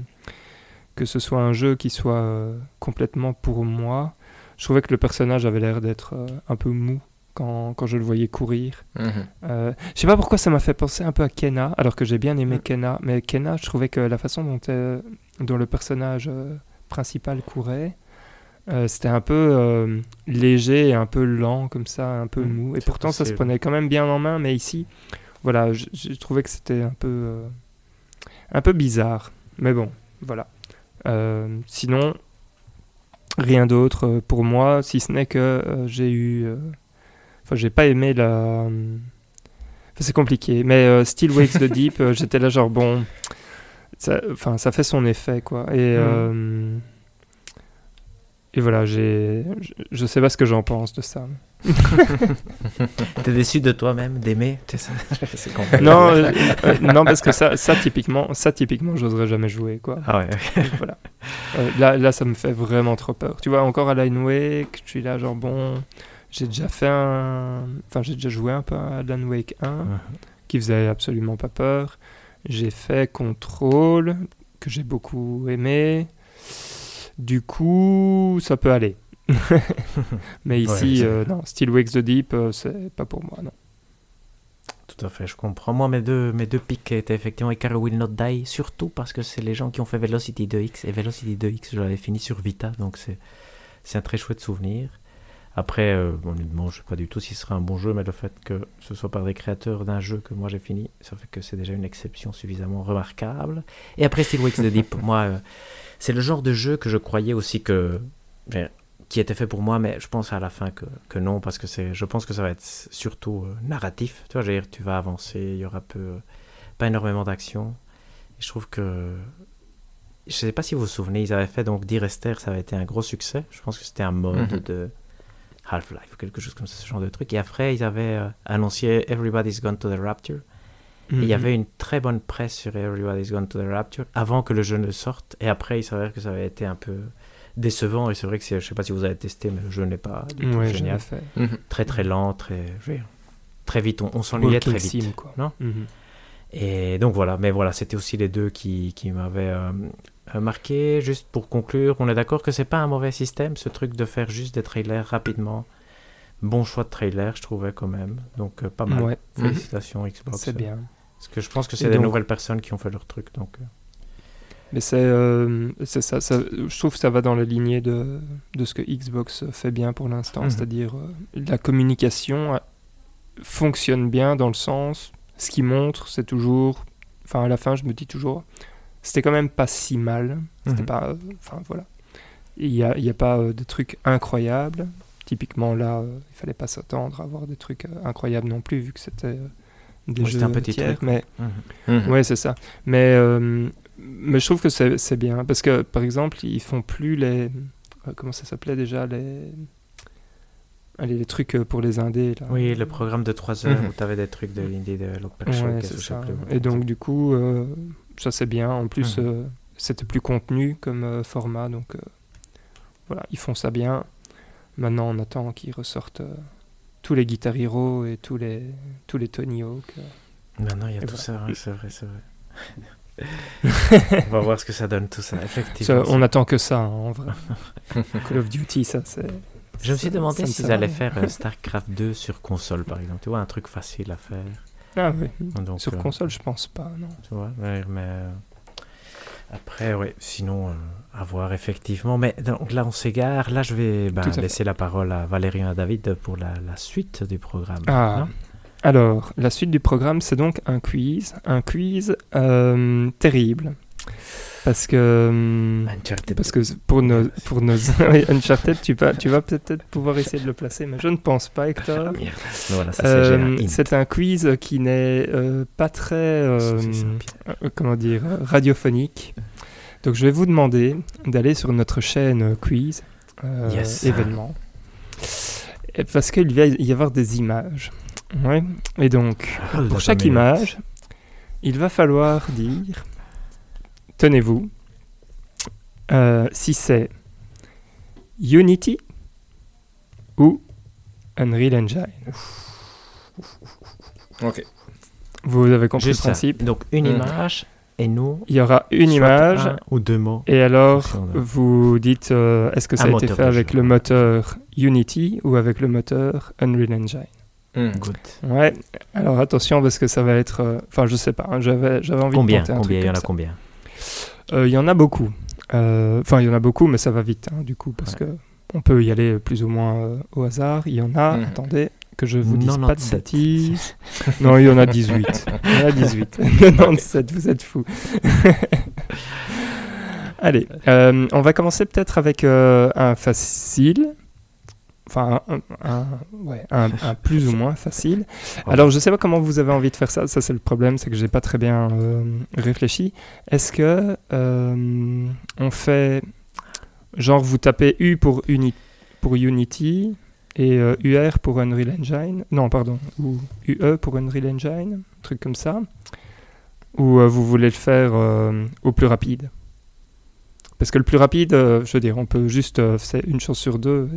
que ce soit un jeu qui soit complètement pour moi. Je trouvais que le personnage avait l'air d'être un peu mou quand, quand je le voyais courir. Mhm. Euh, je sais pas pourquoi ça m'a fait penser un peu à Kenna, alors que j'ai bien aimé Mm. Kenna, mais Kenna, je trouvais que la façon dont, euh, dont le personnage euh, principal courait, euh, c'était un peu léger et un peu lent comme ça, un peu Mm, mou. Et pourtant, ça se prenait quand même bien en main, mais ici, voilà, j- j'ai trouvé que c'était un peu, un peu bizarre. Mais bon, voilà. Sinon, rien d'autre pour moi, si ce n'est que j'ai eu. Enfin, j'ai pas aimé la. Enfin, c'est compliqué, mais euh, Still Wakes the Deep, euh, j'étais là genre bon. Ça, enfin, ça fait son effet quoi. Et. euh, Et voilà, j'ai. Je, sais pas ce que j'en pense de ça. T'es déçu de toi-même, d'aimer c'est ça C'est con. Non, euh, euh, non parce que ça, ça typiquement, ça typiquement, j'oserais jamais jouer quoi. Ah ouais. Voilà. Euh, là, là, ça me fait vraiment trop peur. Tu vois, encore à Alan Wake, je suis là, genre, bon, j'ai déjà fait un. Enfin, j'ai déjà joué un peu à Alan Wake 1, Mhm. qui faisait absolument pas peur. J'ai fait Control, que j'ai beaucoup aimé. Du coup, ça peut aller. Mais ici, euh, non, Still Wakes the Deep, euh, c'est pas pour moi, non. Tout à fait, je comprends. Moi, mes deux, mes deux pics étaient effectivement Icar Will Not Die, surtout parce que c'est les gens qui ont fait Velocity 2X. Et Velocity 2X, je l'avais fini sur Vita, donc c'est c'est un très chouette souvenir. Après, euh, honnêtement, je ne sais pas du tout si ce sera un bon jeu, mais le fait que ce soit par des créateurs d'un jeu que moi j'ai fini, ça fait que c'est déjà une exception suffisamment remarquable. Et après, Still Wakes the Deep, moi, euh, c'est le genre de jeu que je croyais aussi que. ben, qui était fait pour moi, mais je pense à la fin que, que non, parce que c'est, je pense que ça va être surtout euh, narratif. Tu vois, je veux dire, tu vas avancer, il y aura peu, euh, pas énormément d'action. Et je trouve que, je sais pas si vous vous souvenez, ils avaient fait donc Dear Esther, ça avait été un gros succès. Je pense que c'était un mode Mhm. de Half-Life ou quelque chose comme ça, ce genre de truc. Et après, ils avaient euh, annoncé Everybody's Gone to the Rapture. Et il y Mhm. avait une très bonne presse sur Everybody's Gone to the Rapture avant que le jeu ne sorte. Et après, il s'avère que ça avait été un peu décevant. Et c'est vrai que c'est- je sais pas si vous avez testé, mais le jeu n'est pas du tout Ouais, génial. fait. Mhm. Très très lent, très très vite. On, on s'ennuyait très vite. Sim, quoi. Non? Mhm. Et donc voilà, mais voilà, c'était aussi les deux qui, qui m'avaient euh, marqué. Juste pour conclure, on est d'accord que c'est pas un mauvais système, ce truc de faire juste des trailers rapidement. Bon choix de trailer, je trouvais quand même. Donc euh, pas mal. Ouais, Félicitations Xbox. c'est bien. Parce que je pense que c'est des donc- nouvelles personnes qui ont fait leur truc. Donc, euh, Mais c'est, euh, ça, ça- je trouve que ça va dans la lignée de, de ce que Xbox fait bien pour l'instant, Mhm. c'est-à-dire euh, la communication euh, fonctionne bien dans le sens, ce qui montre, c'est toujours, enfin à la fin je me dis toujours, c'était quand même pas si mal, c'était Mhm. pas, euh, enfin voilà, il n'y a, a pas euh, de trucs incroyables, typiquement là, euh, il fallait pas s'attendre à avoir des trucs incroyables non plus vu que c'était des Oui, jeux un petit tiers, truc, mais mhm. Mhm. Ouais, c'est ça. Mais, euh, mais je trouve que c'est bien. Parce que, par exemple, ils font plus les. euh, comment ça s'appelait déjà Les. Allez, les trucs pour les indés. Là. Oui, le programme de 3 heures où tu avais des trucs de Ouais, je sais ça. plus. Et donc, du coup, euh, ça c'est bien. En plus, Mhm. euh, c'était plus contenu comme euh, format. Donc, euh, voilà, ils font ça bien. Maintenant, on attend qu'ils ressortent euh, tous les Guitar Hero et tous les, tous les Tony Hawk. Maintenant, il y a Et tout voilà. ça, c'est vrai, c'est vrai. On va voir ce que ça donne tout ça, Ça, effectivement. on attend que ça, hein, en vrai. Call of Duty, ça, c'est. Je me suis demandé s'ils allaient faire euh, StarCraft 2 sur console, par exemple. Tu vois, un truc facile à faire. Ah oui. Donc, Sur euh, console, je pense pas, non. Tu vois, ouais, mais euh, après, ouais, sinon, euh, à voir effectivement. Mais donc là, on s'égare. Là, je vais fait. laisser la parole à Valérien et à David pour la, la suite du programme. Ah. Non Alors, la suite du programme, c'est donc un quiz. Un quiz euh, terrible. Parce que. hum, Uncharted. Parce que pour nos, pour nos Uncharted, tu vas, tu vas peut-être pouvoir essayer de le placer, mais je ne pense pas, Hector. Merde. Voilà, ça, c'est Euh, un hint. c'est un quiz qui n'est euh, pas très, euh, ça, euh, comment dire, radiophonique. Donc je vais vous demander d'aller sur notre chaîne quiz, euh, Yes. événement, Et parce qu'il va y avoir des images. Ouais. Et donc, Ah, pour chaque image, il va falloir dire, tenez-vous, euh, si c'est Unity ou Unreal Engine. Ok. Vous avez compris Juste le ça. principe Donc, une Hmm. image et nous. Il y aura une image un ou deux mots. et alors de- vous dites euh, est-ce que ça Un a été fait avec jeu. le moteur Unity ou avec le moteur Unreal Engine? Good. Ouais, alors attention parce que ça va être... euh, Enfin, je sais pas, hein, j'avais j'avais envie Combien? de tenter un Combien? Truc Il y en a combien? Euh, Il y en a beaucoup. Euh, Enfin, il y en a beaucoup, mais ça va vite, hein, du coup, parce Ouais. que on peut y aller plus ou moins euh, au hasard. Il y en a, Mhm. attendez, que je vous dise pas de 97. bêtises. non, il y en a 18. Il y en a 18. 97, vous êtes fous. Allez, euh, on va commencer peut-être avec euh, un facile. Enfin, un, un- ouais, un- un plus ou moins facile. Alors, je ne sais pas comment vous avez envie de faire ça. Ça, c'est le problème, c'est que j'ai pas très bien euh, réfléchi. Est-ce que euh, on fait genre vous tapez U pour, Uni- pour Unity et euh, UR pour Unreal Engine? Non, pardon. Ou UE pour Unreal Engine, un truc comme ça. Ou euh, vous voulez le faire au plus rapide? Parce que le plus rapide, je veux dire, on peut juste c'est une chance sur deux.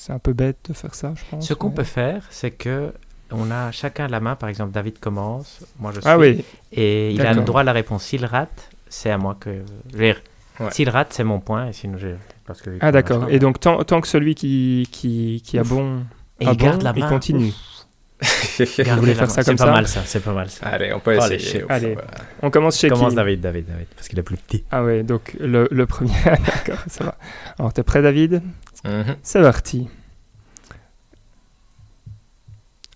C'est un peu bête de faire ça, je pense. Ce qu'on peut faire, c'est que on a chacun la main. Par exemple, David commence. Moi, je suis. Ah oui, Et il a le droit à la réponse. S'il rate, c'est à moi que. je Ouais. S'il rate, c'est mon point. Et sinon, j'ai. Parce que ah d'accord. Et donc tant, tant que celui qui, qui, qui a bon, Et a il garde bon, la il main. continue. Gardez faire ça comme C'est ça pas mal ça. C'est pas mal ça. Allez, on peut Oh, essayer. Allez. On commence chez Commence qui David, David, David. Parce qu'il est plus petit. Ah ouais, donc le, le premier. d'accord, ça va. Alors t'es prêt David? Mhm. C'est parti.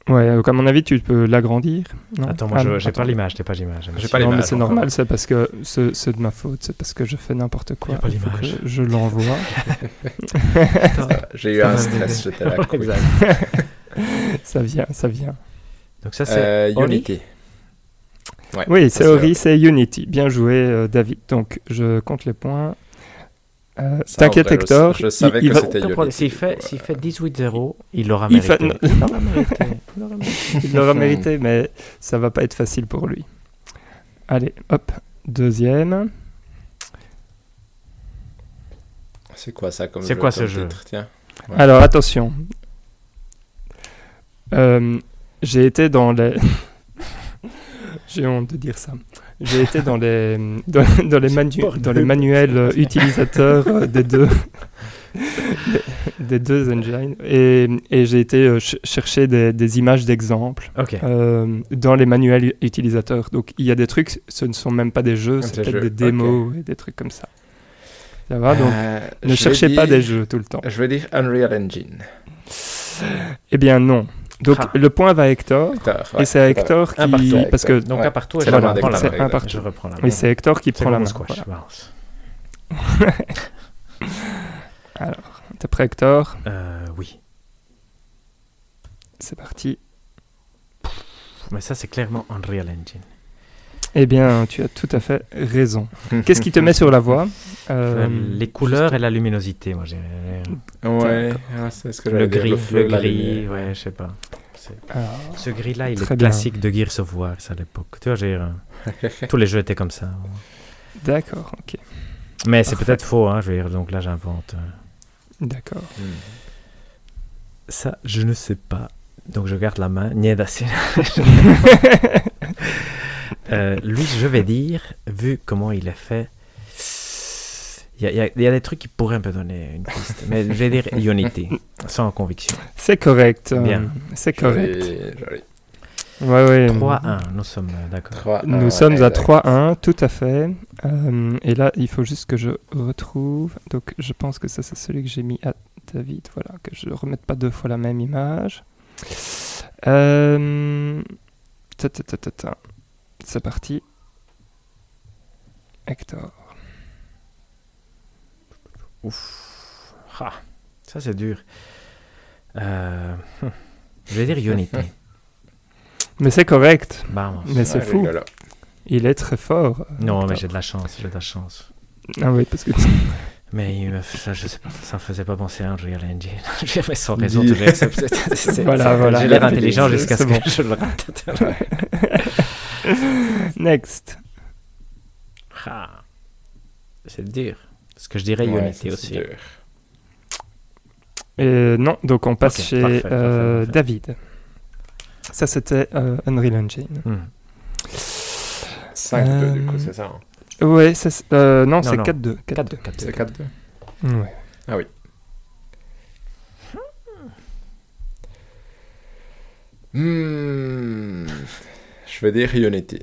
Ouais, donc à mon avis, tu peux l'agrandir. non? Attends, moi, Ah j'ai attends. pas l'image. J'ai pas l'image. J'ai pas Non, mais l'image c'est normal, c'est parce que c'est c'est de ma faute, c'est parce que je fais n'importe quoi. Pas l'image. que Je l'envoie. J'ai eu un stress, j'étais là. Ça vient, ça vient. Donc ça, c'est. Euh, Unity. Ouais, Oui, c'est Ori, c'est Unity. Bien joué, euh, David. Donc je compte les points. Euh, T'inquiète, vrai, je- Hector. je savais il, que va- c'était. Unity, S'il fait, du coup, s'il euh. fait 18-0, il l'aura mérité. fait- Il l'aura mérité. Il l'aura mais ça va pas être facile pour lui. Allez, hop, deuxième. C'est quoi ça comme C'est quoi ce jeu titre, Tiens? Ouais. Alors attention. Euh, J'ai été dans les. J'ai honte de dire ça. J'ai été dans les dans, dans les, manu- dans les manuels euh, utilisateurs euh, des deux des, des deux engines et, et j'ai été ch- chercher des, des images d'exemples euh, dans les manuels utilisateurs. Donc il y a des trucs, ce ne sont même pas des jeux, c'est peut-être des démos et des trucs comme ça. Ça va donc Euh, ne cherchez pas des jeux tout le temps. Je vais dire Unreal Engine. Eh bien non. Donc Ah. le point va à Hector. Hector, et ouais, c'est à Hector Un qui... partout. Parce que... Donc Ouais. à partout, C'est je la main reprends la main. C'est un partout. Je reprends la main. Oui, c'est Hector qui prend la main. squash. voilà. Alors, t'es prêt Hector Euh, oui. C'est parti. Mais ça, c'est clairement Unreal Engine. Eh bien, tu as tout à fait raison. Qu'est-ce qui te met sur la voie Euh, Euh, les couleurs et la luminosité, moi j'ai Ouais, ah, c'est ce que le dire, gris, feu, le gris, ouais, je sais pas. Alors, Ce gris-là, il est bien. classique de Gears of War à l'époque. Tu vois, j'ai euh, tous les jeux étaient comme ça. D'accord, ok. Mais c'est peut-être faux, hein, je veux dire, donc là j'invente. D'accord. Hmm. Ça, je ne sais pas. Donc je garde la main. Nieda, c'est- Euh, lui, je vais dire, vu comment il est fait, il y, a- y y des trucs qui pourraient me donner une piste. Mais je vais dire Unity, sans conviction. C'est correct. euh, Bien. C'est correct. Joli, joli. Ouais, ouais. 3-1, nous sommes euh, d'accord. 3, Nous sommes à 3-1, tout à fait. Euh, et là, il faut juste que je retrouve. Donc, je pense que ça, c'est celui que j'ai mis à David. Voilà, que je ne remette pas deux fois la même image. Euh, ta, ta, ta, ta, ta. C'est parti. Hector. Ah, ça, c'est dur. Euh, hum, je vais dire Unity. Mais c'est correct. Mais c'est fou. Il est très fort. Non, mais j'ai de la chance, j'ai de la chance. Ah oui, parce que Mais il me- ça, je sais pas, ça me faisait pas penser à Unreal Engine. Je dirais, mais sans raison, c'est- Voilà, voilà. J'ai l'air intelligent jusqu'à ce que bon. je le rate. Next. Ah, c'est dur. Parce que je dirais Ouais, Unity aussi. dur. Et non, donc on passe Ok, chez parfait, euh, parfait. David. Ça, c'était euh, Unreal Engine. Hmm. 5-2 du Euh, coup, c'est ça. hein. Ouais, ça, c'est- euh, non, Non, c'est non. 4-2. 4-2. 4 4 C'est 4-2. Ouais. Ah oui. Hmm. Je vais dire Unity.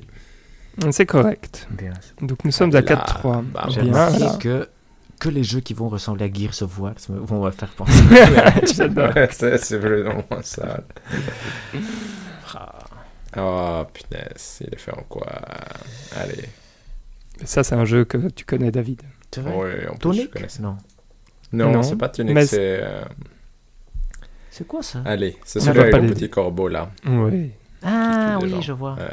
C'est correct. Bien. Donc nous sommes à Là, 4-3. bah, que, que les jeux qui vont ressembler à Gears of War vont me faire penser. J'adore. c'est moins ça. Ah, Oh punaise, il est fait en quoi? Allez. Ça, c'est un jeu que tu connais, David. c'est vrai? Oui, en plus, je Tonic connais ça. Non. Non, Non, c'est pas Tunic, mais c'est. euh, C'est quoi ça? Allez, c'est celui avec le petit corbeau là. Oui. Ah oui, je vois. Euh,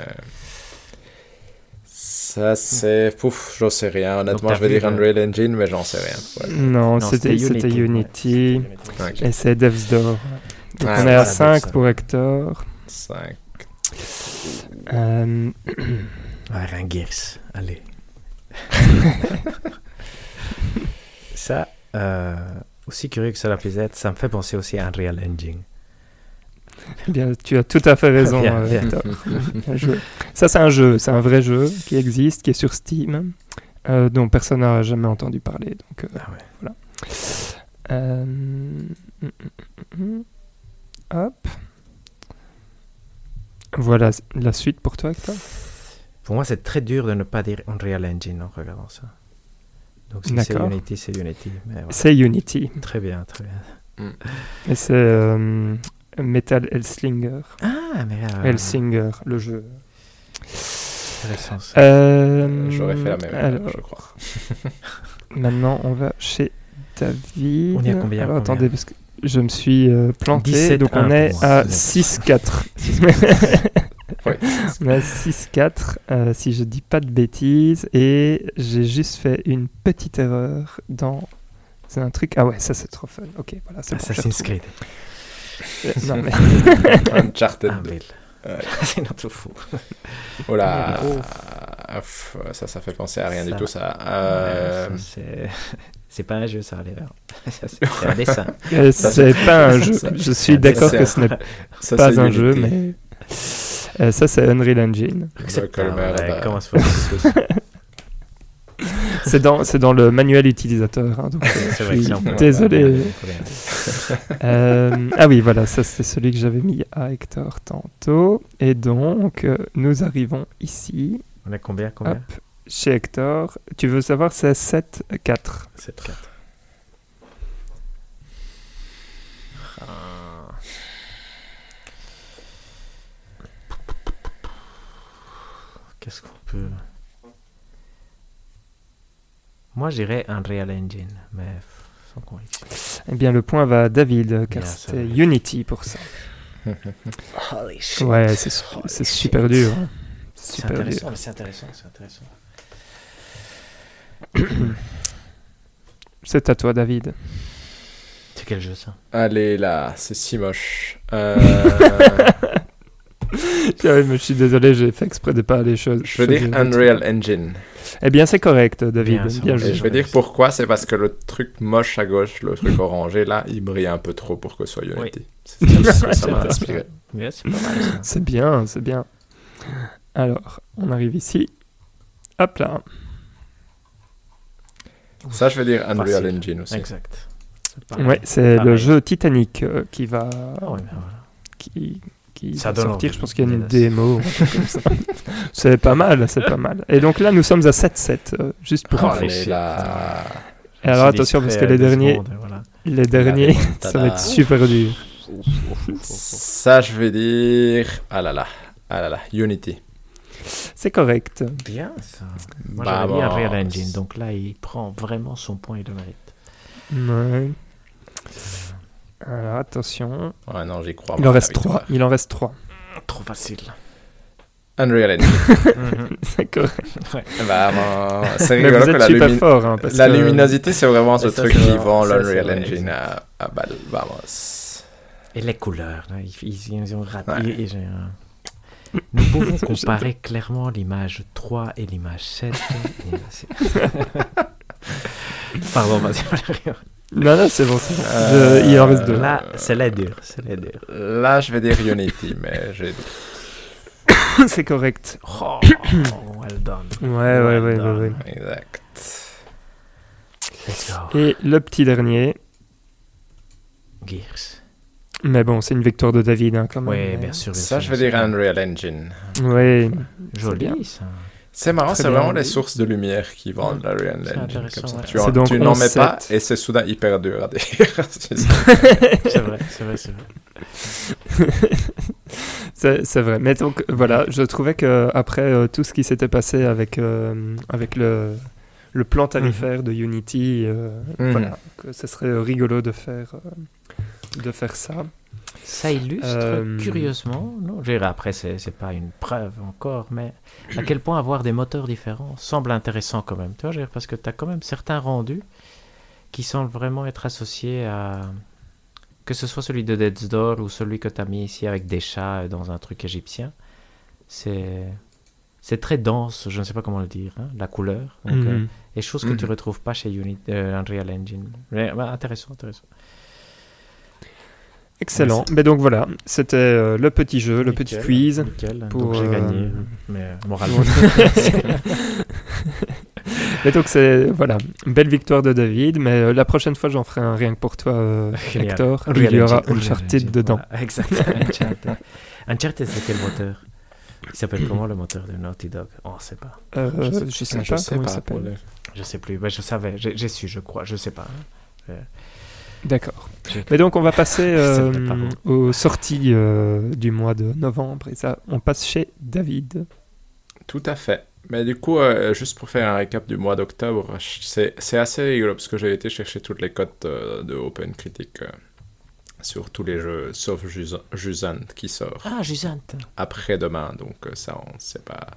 Ça, c'est. Pouf, j'en sais rien. Honnêtement, je vais dire Unreal Engine, mais j'en sais rien. Ouais. Non, Non, c'était c'était Unity. ouais. Et c'est Devs Door. Donc Ah, on est à 5 Devs. pour Hector. 5. Euh. Allez. ça, euh, aussi curieux que cela puisse être, ça me fait penser aussi à Unreal Engine. Eh bien, tu as tout à fait raison, Bien, bien. Hector. Bien joué. Ça, c'est un jeu, c'est un vrai jeu qui existe, qui est sur Steam, euh, dont personne n'a jamais entendu parler. Donc, euh, Ah ouais. euh, hop. Voilà la suite pour toi, Hector. Pour moi, c'est très dur de ne pas dire Unreal Engine en regardant ça. Donc si c'est. Unity, c'est Unity. Voilà. C'est Unity. Très bien, très bien. Et c'est euh, Metal Hellslinger. Ah, mais euh, Hellsinger, le jeu. Euh, J'aurais fait la même, alors, je crois. Maintenant, on va chez David. On est à combien, Alors, combien attendez, parce que je me suis euh, planté. 17-1 donc, on pour est à 17. 6-4. Ouais. on est à 6-4, euh, si je dis pas de bêtises. Et j'ai juste fait une petite erreur dans un truc. Ah ouais, ça c'est trop fun. Ok, voilà, c'est Assassin's retrouvé. Creed. Non, mais Uncharted Ah, 2. Bill. Ouais. c'est notre fou. Oh là. Ah, Ça, ça fait penser à rien Ça- du tout, ça. Euh, Ouais, ça, c'est... pas un jeu, ça, les c'est un dessin. euh, Ça, c'est pas un jeu. Je suis d'accord que ce n'est pas un jeu, mais euh, ça c'est Unreal Engine. Bah, comment se fait C'est dans, c'est dans le manuel utilisateur. hein, donc, euh, je vrai que désolé. Bien. Euh, ah oui, voilà, ça c'est celui que j'avais mis à Hector tantôt. Et donc, euh, nous arrivons ici, On est combien, combien hop, chez Hector. Tu veux savoir, c'est 7-4. 7 4. Qu'est-ce qu'on peut. Moi, j'irais Unreal Engine, mais sans conviction. Eh bien, le point va à David, car c'était. Unity pour ça. Holy shit! Ouais, c'est shit. super dur. hein. C'est Super dur. intéressant, c'est intéressant, c'est intéressant. C'est à toi, David. C'est quel jeu ça? Allez là, c'est si moche. Euh, je suis désolé, j'ai fait exprès de pas aller choses. je veux dire Unreal Engine. Eh bien, c'est correct, David. Bien, joué. Et je vais dire pourquoi, c'est parce que le truc moche à gauche, le truc orangé là, il brille un peu trop pour que ce soit Unity. C'est ça ça m'a inspiré. Bien, c'est bien. Alors, on arrive ici. Hop là. Ça, je vais dire Unreal Facile. Engine aussi. Exact. Ouais, c'est le jeu Titanic euh, qui va Ah ouais, ben voilà. qui, qui Ça va donne sortir. Je pense qu'il y a une démo. un c'est pas mal, c'est pas mal. Et donc là, nous sommes à 7-7, euh, juste pour Oh. Et alors attention, parce que les derniers, les derniers, ça va être super dur. Ça, je vais dire. Ah là là. Ah là là. Unity. C'est correct. Bien ça. Moi j'avais dit Vamos. Unreal Engine, donc là il prend vraiment son point et le mérite. Ouais. Alors attention. Ouais, non, j'y crois. Il en reste 3. victoire. Il en reste 3. Trop facile. Unreal Engine. C'est correct. Vraiment. C'est Mais rigolo vous que êtes la, super lumi- fort. hein, parce la que- luminosité, c'est vraiment ce ça, truc qui vend l'Unreal Engine à, à balle. Vamos. Et les couleurs, là, ils, ils- ont raté. Ouais. Nous pouvons comparer clairement l'image 3 et l'image 7. Et là, c'est- Pardon, vas-y, Valérie. Non, non, c'est bon. c'est bon. Euh, Je- Il en reste 2. Là, c'est la dure, c'est la dure. Là, je vais dire Unity, mais j'ai c'est correct. Oh, well done. Ouais, ouais, ouais, ouais, done. ouais. Exact. Let's go. Et le petit dernier. Gears. Mais bon, c'est une victoire de David hein, quand même. Oui, bien sûr. bien Ça, sûr, je vais dire. Unreal Engine. Oui. Joli, bien. ça. C'est marrant, c'est vraiment les sources de lumière qui vendent l'Unreal C'est Engine. Comme ça. ouais. Tu, en- C'est donc tu n'en mets 11-7. pas et c'est soudain hyper dur à dire. C'est vrai, c'est vrai, c'est vrai. C'est vrai. Mais donc, voilà, je trouvais que après euh, tout ce qui s'était passé avec, euh, avec le, le plan tarifaire de Unity, euh, Mhm. voilà, que ce serait rigolo de faire, euh, de faire ça. Ça illustre Euh, curieusement, non, je dirais après c'est c'est pas une preuve encore, mais à quel point avoir des moteurs différents semble intéressant quand même. Tu vois, parce que tu as quand même certains rendus qui semblent vraiment être associés à que ce soit celui de Dead's Door ou celui que tu as mis ici avec des chats dans un truc égyptien. C'est c'est très dense, je ne sais pas comment le dire, hein, la couleur. Donc, euh, Mhm. et chose que tu Mhm. retrouves pas chez Unity, euh, Unreal Engine. Mais, bah, intéressant, intéressant. Excellent. Mais donc voilà, c'était euh, le petit jeu, le petit Nickel, quiz. Nickel. pour, Donc j'ai euh, gagné, mais euh, moralement. Et donc c'est voilà, belle victoire de David, mais euh, la prochaine fois j'en ferai un rien que pour toi, euh. Hector. Il y aura Uncharted dedans. voilà, exact. Uncharted. Uncharted, c'est quel moteur? Il s'appelle comment le moteur de Naughty Dog? Oh, on sait pas. Euh, Je sais- je sais je pas sais comment il pas s'appelle. le- Je sais plus. Ouais, je savais. J'ai j'ai su, je crois. Je sais pas. hein. D'accord. Mais donc on va passer euh, aux sorties euh, du mois de novembre et ça, on passe chez David. Tout à fait. Mais du coup, euh, juste pour faire un récap du mois d'octobre, c'est c'est assez rigolo parce que j'ai été chercher toutes les cotes euh, de Open Critic euh, sur tous les jeux, sauf Jus- Jusant qui sort Ah, Jusant. après-demain. Donc ça, on ne sait pas.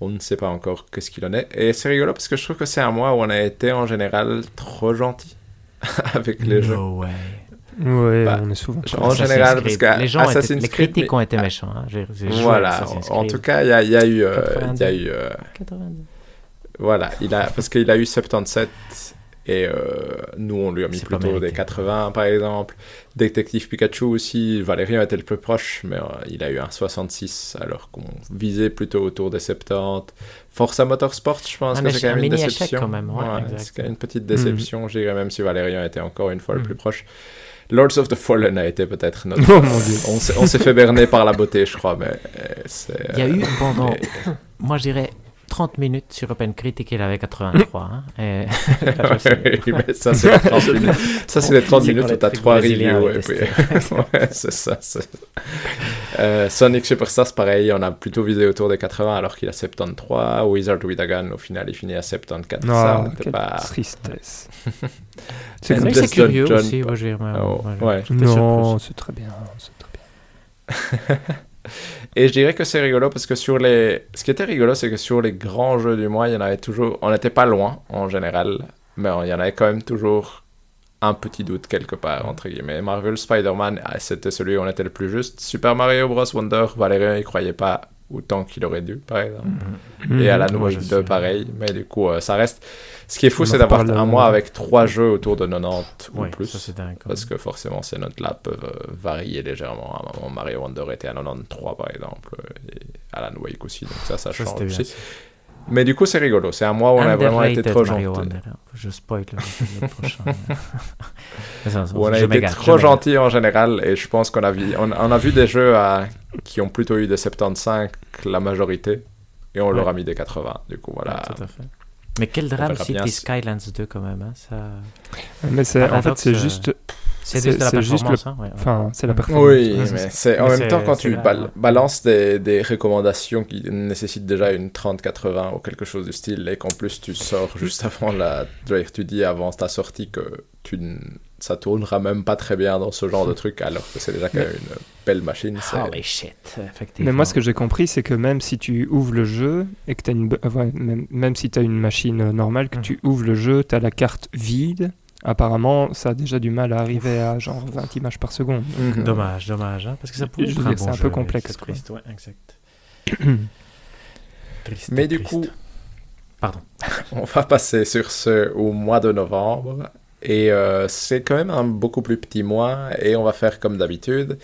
On ne sait pas encore qu'est-ce qu'il en est. Et c'est rigolo parce que je trouve que c'est un mois où on a été en général trop gentil avec les jeux. No way. Ouais, Bah, on est souvent. En Assassin's général, Creed. parce que les, gens les critiques mais- ont été méchants. Hein. Voilà, en tout cas, il y a, il y a eu, euh, il y a 82. eu euh, 82. Voilà, il a, parce qu'il a eu 77 et euh, nous on lui a mis plutôt des mérité. 80 par exemple. Détective Pikachu aussi, Valérian était le plus proche, mais euh, il a eu un 66 alors qu'on visait plutôt autour des 70. Forza Motorsport, je pense Un que c'est quand même un une déception. quand même, ouais, exact. c'est une petite déception, Mhm. je dirais, même si Valérian était encore une fois le Mhm. plus proche. Lords of the Fallen a été peut-être notre. Oh mon dieu. On s'est fait berner par la beauté, je crois, mais euh, c'est. Il y a eu pendant, mais- moi je dirais, 30 minutes sur Open Critic, il avait 83. hein. Et- Oui, mais ça, c'est les 30 minutes. Ça, c'est les 30 C'est minutes où trucs trois brésiliens reviews. à Et puis... ouais, c'est ça. c'est- Euh, Sonic Superstars, pareil, on a plutôt visé autour des 80 alors qu'il a 73. Wizard with a Gun, au final, il finit à 74. Non, ça, quelle pas... tristesse. C'est vrai que Just c'est curieux John- aussi. mais, Oh, ouais, ouais. Non, c'est très bien. c'est très bien. Et je dirais que c'est rigolo parce que sur les. Ce qui était rigolo, c'est que sur les grands jeux du mois, il y en avait toujours. On n'était pas loin en général, mais il y en avait quand même toujours un petit doute quelque part, entre guillemets. Marvel Spider-Man, ah, c'était celui où on était le plus juste. Super Mario Bros. Wonder, Valérian, il croyait pas autant qu'il aurait dû, par exemple. Mhm. Et Alan Wake je 2, suis- pareil. Mais du coup, euh, ça reste. Ce qui est fou, c'est d'avoir un euh, mois avec trois jeux autour de 90 Ouais, ou plus. ça dingue. Parce que forcément, ces notes-là peuvent euh, varier légèrement. À un moment, Mario Wonder était à 93, par exemple. Et Alan Wake aussi. Donc ça, ça Ça, change aussi. Mais du coup, c'est rigolo. C'est un mois où on a vraiment été trop gentil. Je spoil le, prochain. Ça, ça, Où on a été trop gentil en général. Et je pense qu'on a, vu, on, on a vu des jeux à- qui ont plutôt eu des 75, la majorité. Et on Ouais. leur a mis des 80. Du coup, voilà. Ouais, tout à fait. Mais quel drame si- Skylands 2 quand même. Hein, ça... Mais c'est, en fait, c'est euh, juste, C'est juste la performance. hein, ouais, enfin, c'est la performance. Oui, Ouais, mais c'est en Mais même temps quand tu bal- balances des, des recommandations qui nécessitent déjà une 30-80 ou quelque chose du style et qu'en plus tu sors juste avant la... je veux dire, Tu dis avant ta sortie que tu n- ça tournera même pas très bien dans ce genre de truc alors que c'est déjà quand même une belle machine. Holy shit, effectivement. Mais moi, ce que j'ai compris, c'est que même si tu ouvres le jeu et que tu as une, ouais, même, même si tu as une machine normale, que Mhm. tu ouvres le jeu, tu as la carte vide. Apparemment, ça a déjà du mal à arriver à genre 20 images par seconde. Mhm. Dommage, dommage, hein, parce que ça pourrait être un c'est bon un jeu, peu complexe, c'est quoi. triste, ouais, exact. Triste, Mais du triste. coup, Pardon. On va passer sur ce au mois de novembre. Et euh, c'est quand même un beaucoup plus petit mois. Et on va faire comme d'habitude.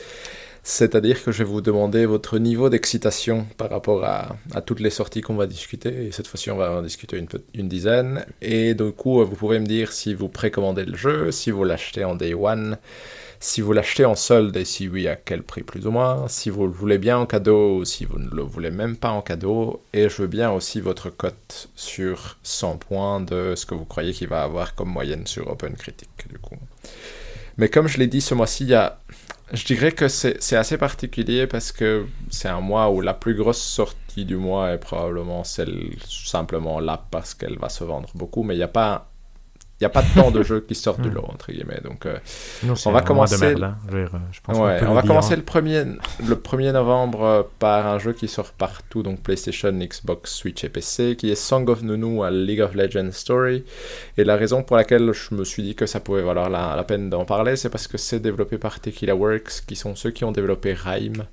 C'est-à-dire que je vais vous demander votre niveau d'excitation par rapport à, toutes les sorties qu'on va discuter. Et cette fois-ci, on va en discuter une dizaine. Et du coup, vous pouvez me dire si vous précommandez le jeu, si vous l'achetez en day one, si vous l'achetez en solde et si oui, à quel prix plus ou moins, si vous le voulez bien en cadeau ou si vous ne le voulez même pas en cadeau. Et je veux bien aussi votre cote sur 100 points de ce que vous croyez qu'il va avoir comme moyenne sur OpenCritic, du coup. Mais comme je l'ai dit, ce mois-ci, il y a... je dirais que c'est assez particulier parce que c'est un mois où la plus grosse sortie du mois est probablement celle simplement là parce qu'elle va se vendre beaucoup, mais il n'y a pas... Il n'y a pas tant de jeux qui sortent du lot, entre guillemets. Donc, euh, c'est va commencer De merde, hein. Je pense Ouais, on va dire, commencer le 1er, le 1er novembre euh, par un jeu qui sort partout, donc PlayStation, Xbox, Switch et PC, qui est Song of Nunu à League of Legends Story. Et la raison pour laquelle je me suis dit que ça pouvait valoir la, la peine d'en parler, c'est parce que c'est développé par Tequila Works, qui sont ceux qui ont développé Rhyme,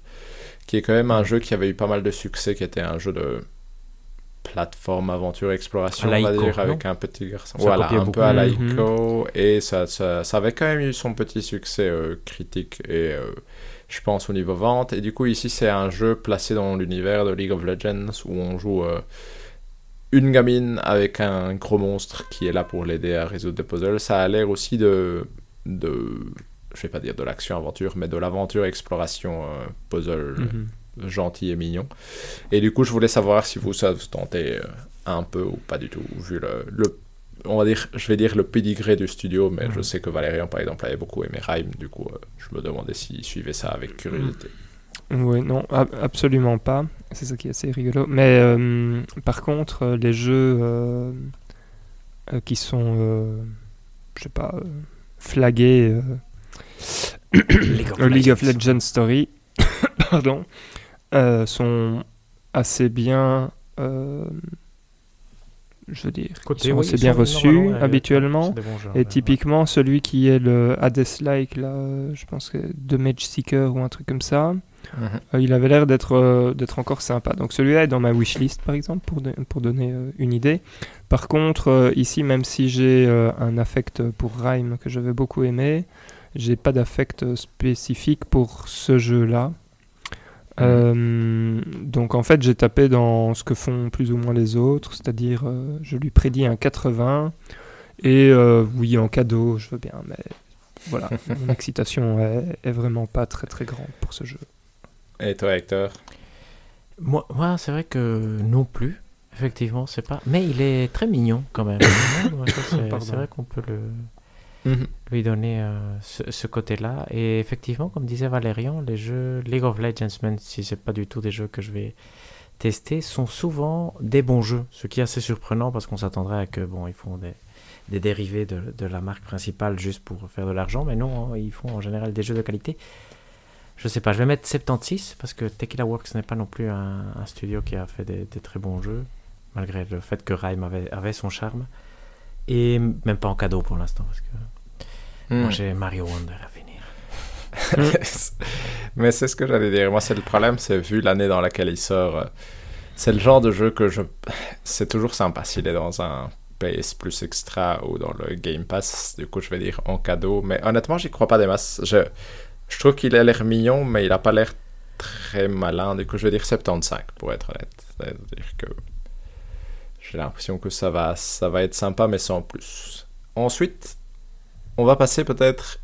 qui est quand même un jeu qui avait eu pas mal de succès, qui était un jeu de plateforme, aventure, exploration, on va dire, avec un petit garçon. Ça voilà, un beaucoup. peu à Mhm. Ico, et ça, ça, ça avait quand même eu son petit succès euh, critique et euh, je pense au niveau vente. Et du coup, ici, c'est un jeu placé dans l'univers de League of Legends où on joue euh, une gamine avec un gros monstre qui est là pour l'aider à résoudre des puzzles. Ça a l'air aussi de, de, je vais pas dire de l'action-aventure, mais de l'aventure-exploration euh, puzzle Mhm. Gentil et mignon. Et du coup, je voulais savoir si vous, ça vous tentait euh, un peu ou pas du tout, vu le, le- on va dire, je vais dire le pédigré du studio, mais je Mhm. sais que Valérian, par exemple, avait beaucoup aimé Rhyme, du coup, euh, je me demandais s'il suivait ça avec curiosité. Oui, non, ab- absolument pas. C'est ça qui est assez rigolo. Mais euh, par contre, les jeux euh, euh, qui sont, euh, je sais pas, euh, flagués euh, League of League of Legends. Legends Story, pardon, euh, sont assez bien, euh, je veux dire, Côté, sont oui, assez bien reçus habituellement. Et ouais, typiquement, celui qui est le Hades-like, là, euh, je pense que de Mage Seeker ou un truc comme ça, euh, il avait l'air d'être d'être encore sympa. Donc celui-là est dans ma wishlist, par exemple, pour, de- pour donner une idée. Par contre, ici, même si j'ai un affect pour Rhyme que j'avais beaucoup aimé, j'ai pas d'affect spécifique pour ce jeu-là. Euh, donc en fait, j'ai tapé dans ce que font plus ou moins les autres, c'est-à-dire euh, je lui prédis un 80 et euh, oui en cadeau, je veux bien, mais voilà, mon excitation est, est vraiment pas très très grande pour ce jeu. Et toi, Hector? Moi, moi c'est vrai que non plus. Effectivement, c'est pas. Mais il est très mignon quand même. C'est vrai qu'on peut le lui donner euh, ce, côté-là. Et effectivement, comme disait Valérian, les jeux League of Legends, même si c'est pas du tout des jeux que je vais tester, sont souvent des bons jeux. Ce qui est assez surprenant parce qu'on s'attendrait à que bon, ils font des, des dérivés de, de la marque principale juste pour faire de l'argent, mais non, hein, ils font en général des jeux de qualité. Je sais pas, je vais mettre 76 parce que Tequila Works n'est pas non plus un, studio qui a fait des, des très bons jeux, malgré le fait que Rhyme avait, avait son charme. Et même pas en cadeau pour l'instant parce que Hmm. moi j'ai Mario Wonder à finir. Mais c'est ce que j'allais dire. Moi, c'est le problème, c'est vu l'année dans laquelle il sort. euh, C'est le genre de jeu que je. C'est toujours sympa s'il est dans un PS Plus Extra ou dans le Game Pass. Du coup, je vais dire en cadeau. Mais honnêtement, j'y crois pas des masses. Je, je trouve qu'il a l'air mignon, mais il a pas l'air très malin. Du coup, je vais dire 75 pour être honnête. C'est-à-dire que j'ai l'impression que ça va, ça va être sympa, mais sans plus. Ensuite, on va passer peut-être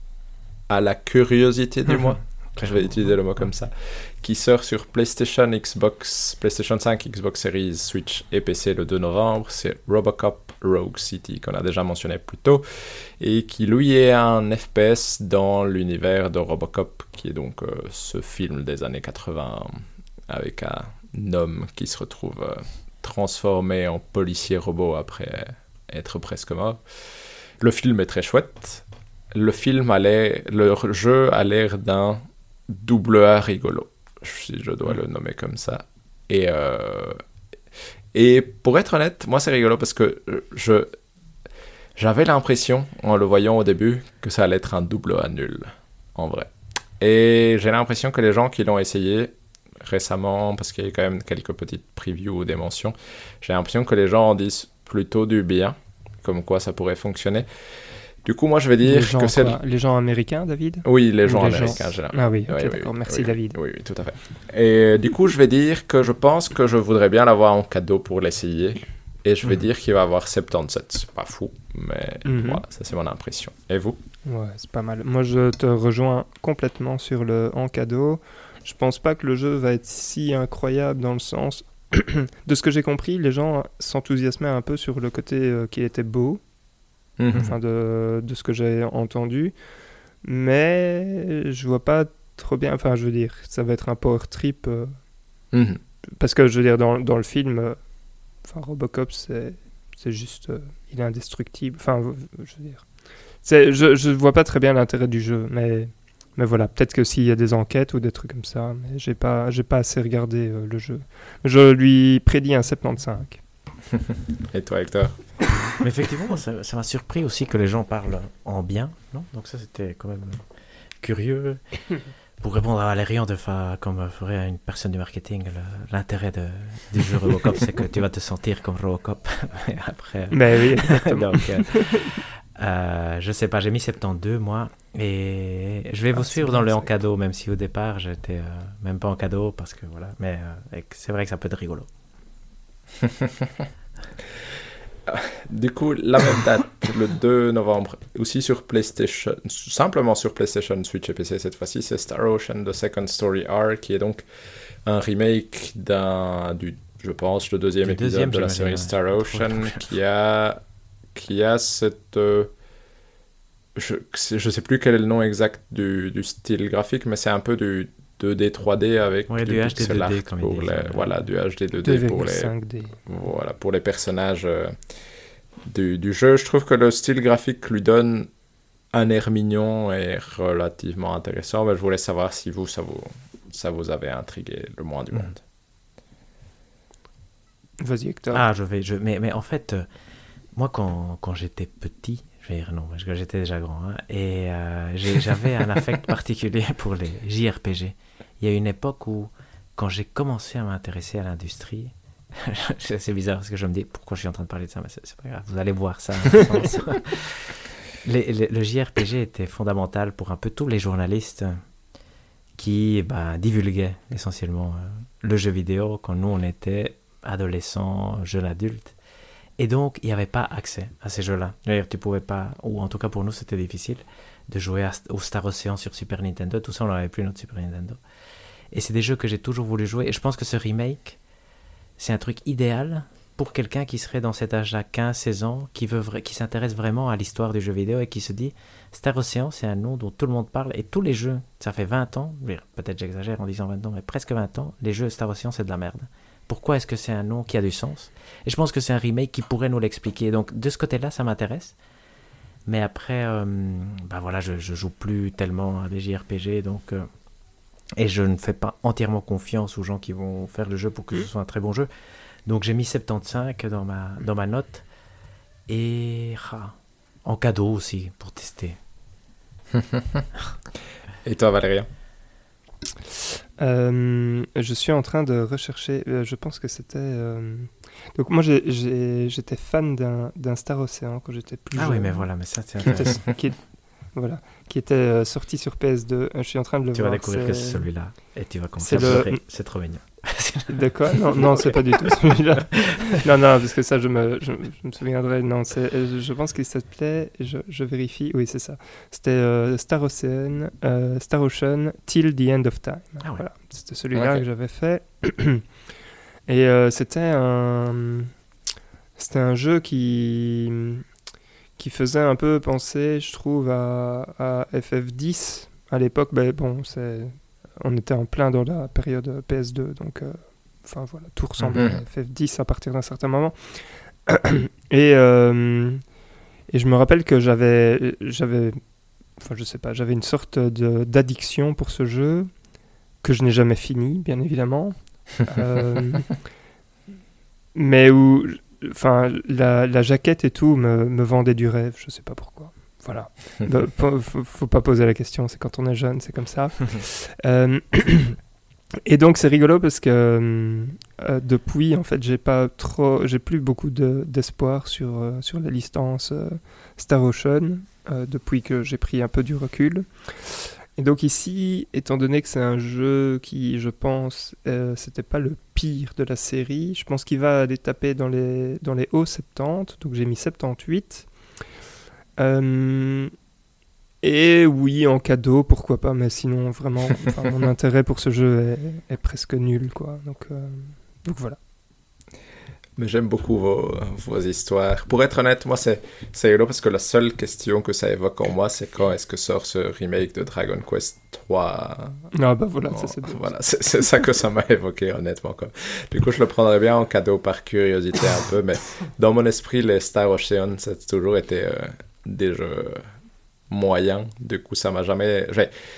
à la curiosité du mois. Je vais utiliser le mot comme ça. Qui sort sur PlayStation, Xbox, PlayStation 5, Xbox Series, Switch et PC le 2 novembre. C'est Robocop Rogue City, qu'on a déjà mentionné plus tôt. Et qui, lui, est un FPS dans l'univers de Robocop, qui est donc euh, ce film des années 80 avec un homme qui se retrouve euh, transformé en policier robot après être presque mort. Le film est très chouette. Le film a l'air, jeu a l'air d'un double A rigolo, si je dois le nommer comme ça. Et, euh, et pour être honnête, moi c'est rigolo parce que je j'avais l'impression, en le voyant au début, que ça allait être un double A nul, en vrai. Et j'ai l'impression que les gens qui l'ont essayé récemment, parce qu'il y a quand même quelques petites previews ou des mentions, j'ai l'impression que les gens en disent plutôt du bien, comme quoi ça pourrait fonctionner. Du coup, moi, je vais dire gens, que c'est... les gens américains, David? Oui, les gens les gens- américains, j'ai l'impression. Ah oui, d'accord. oui, Merci oui, David. Oui, oui, tout à fait. Et du coup, je vais dire que je pense que je voudrais bien l'avoir en cadeau pour l'essayer. Et je vais Mhm. dire qu'il va avoir 77. C'est pas fou, mais Mhm. voilà, ça c'est mon impression. Et vous? Ouais, c'est pas mal. Moi, je te rejoins complètement sur le en cadeau. Je pense pas que le jeu va être si incroyable dans le sens. de ce que j'ai compris, les gens s'enthousiasmaient un peu sur le côté euh, qui était beau, enfin de, de ce que j'ai entendu. Mais je vois pas trop bien. Enfin, je veux dire, ça va être un power trip. euh, Mhm. parce que je veux dire, dans, dans le film, euh, enfin, Robocop, c'est juste. euh, il est indestructible. Enfin, je veux dire. Je, je vois pas très bien l'intérêt du jeu, mais, mais voilà, peut-être que s'il y a des enquêtes ou des trucs comme ça, mais j'ai pas, j'ai pas assez regardé euh, le jeu. Je lui prédis un 75. Et toi, Hector? Mais effectivement, ça ça m'a surpris aussi que les gens parlent en bien, non? Donc ça, c'était quand même curieux. Pour répondre à Valérian, de fa- comme ferait une personne du marketing, le- l'intérêt de- du jeu Robocop, c'est que tu vas te sentir comme Robocop. Après, Mais oui, exactement. donc, euh, euh, je sais pas, j'ai mis 72 moi, et je vais vous Ah, c'est suivre dans le en cadeau, même si au départ j'étais euh, même pas en cadeau parce que voilà, mais euh, c'est vrai que ça peut être rigolo. Du coup, la même date, le 2 novembre, aussi sur PlayStation, simplement sur PlayStation, Switch et PC cette fois-ci, c'est Star Ocean The Second Story R, qui est donc un remake d'un, du, je pense, le deuxième Du épisode deuxième, de la série ouais. Star Ocean, qui a, qui a cette, euh, je, je sais plus quel est le nom exact du, du style graphique, mais c'est un peu du 2D 3D avec Ouais, du, du HD pixel 2D, art pour les, voilà, du HD 2D pour les, 2,5D. voilà, pour les personnages euh, du, du jeu. Je trouve que le style graphique lui donne un air mignon et relativement intéressant. Mais je voulais savoir si vous, ça vous, ça vous avait intrigué le moins du Mhm. monde. Vas-y, Hector. Ah, je vais. Je... Mais, mais en fait, euh, moi, quand, quand j'étais petit, je vais dire non, parce que j'étais déjà grand, hein, et euh, j'avais un affect particulier pour les JRPG. Il y a une époque où, quand j'ai commencé à m'intéresser à l'industrie, c'est c'est bizarre parce que je me dis pourquoi je suis en train de parler de ça, mais c'est pas grave, vous allez voir ça. Les- les- le JRPG était fondamental pour un peu tous les journalistes qui bah, divulguaient essentiellement euh, le jeu vidéo quand nous on était adolescents, jeunes adultes. Et donc, il n'y avait pas accès à ces jeux-là. D'ailleurs, tu pouvais pas, ou en tout cas pour nous, c'était difficile de jouer au Star Ocean sur Super Nintendo. Tout ça, on n'avait plus notre Super Nintendo. Et c'est des jeux que j'ai toujours voulu jouer. Et je pense que ce remake, c'est un truc idéal pour quelqu'un qui serait dans cet âge-là, 15-16 ans, qui, qui s'intéresse vraiment à l'histoire du jeu vidéo et qui se dit Star Ocean, c'est un nom dont tout le monde parle. Et tous les jeux, ça fait 20 ans, peut-être j'exagère en disant 20 ans, mais presque 20 ans, les jeux Star Ocean, c'est de la merde. Pourquoi est-ce que c'est un nom qui a du sens? Et je pense que c'est un remake qui pourrait nous l'expliquer. Donc de ce côté-là, ça m'intéresse. Mais après, euh, bah voilà, je, je joue plus tellement à des JRPG, donc euh, et je ne fais pas entièrement confiance aux gens qui vont faire le jeu pour que ce soit un très bon jeu. Donc j'ai mis 75 dans ma dans ma note et ah, en cadeau aussi pour tester. Et toi, Valérien Euh, je suis en train de rechercher, euh, je pense que c'était... euh, Donc moi j'étais fan d'un Star Ocean quand j'étais plus Ah jeune. oui, mais voilà, mais ça, c'est Qui qui voilà, qui était sorti sur PS2. Euh, Je suis en train de le Tu vas voir. découvrir que c'est- celui-là. Et tu vas à le-. C'est trop mignon. De quoi Non, non c'est pas du tout celui-là. Non, non, parce que ça, je me, je, je me souviendrai. Non, euh, je pense qu'il s'appelait, je, je vérifie, oui, c'est ça. C'était euh, Star Ocean, euh, Star Ocean Till the End of Time. Ah ouais. Voilà, c'était celui-là que j'avais fait. Et euh, c'était un, c'était un jeu qui, qui faisait un peu penser, je trouve, à, à FF10 à l'époque. Ben, bon, c'est, on était en plein dans la période PS2, donc, euh, enfin voilà, tout ressemblait Mhm. à FF10 à partir d'un certain moment. et, euh, et je me rappelle que j'avais, j'avais, enfin je sais pas, j'avais une sorte de, d'addiction pour ce jeu que je n'ai jamais fini, bien évidemment. Euh, mais où, enfin, la, la jaquette et tout me, me vendait du rêve, je sais pas pourquoi. Voilà. Bah, faut, faut- pas poser la question, c'est quand on est jeune, c'est comme ça. Euh, et donc c'est rigolo parce que euh, depuis, en fait, j'ai pas trop, j'ai plus beaucoup de- d'espoir sur euh, sur la licence euh, Star Ocean euh, depuis que j'ai pris un peu du recul. Et donc ici, étant donné que c'est un jeu qui, je pense, euh, c'était pas le pire de la série, je pense qu'il va aller taper dans les, dans les hauts 70, donc j'ai mis 78. Euh, et oui, en cadeau, pourquoi pas, mais sinon, vraiment, enfin, mon intérêt pour ce jeu est, est presque nul, quoi. Donc, euh, donc voilà. Mais j'aime beaucoup vos, vos histoires. Pour être honnête, moi, c'est c'est rigolo parce que la seule question que ça évoque en moi, c'est quand est-ce que sort ce remake de Dragon Quest 3 Ah bah voilà, Bon, ça c'est bien. Voilà, c'est ça que ça m'a évoqué, honnêtement. Quoi. Du coup, je le prendrais bien en cadeau par curiosité un peu, mais dans mon esprit, les Star Ocean, ça a toujours été euh, des jeux moyens. Du coup, ça m'a jamais.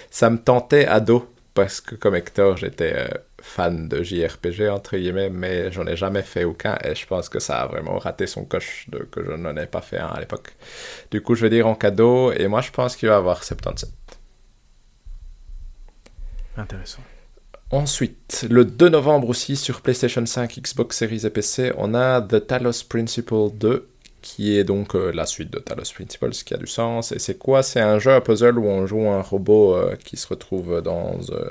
Ça me tentait ado, parce que comme Hector, j'étais euh, fan de JRPG, entre guillemets, mais j'en ai jamais fait aucun, et je pense que ça a vraiment raté son coche de que je n'en ai pas fait un à l'époque. Du coup, je vais dire en cadeau, et moi, je pense qu'il va avoir 77. Intéressant. Ensuite, le 2 novembre aussi sur PlayStation 5, Xbox Series et PC, on a The Talos Principle 2, qui est donc euh, la suite de Talos Principle, ce qui a du sens. Et c'est quoi? C'est un jeu à puzzle où on joue un robot euh, qui se retrouve dans, euh,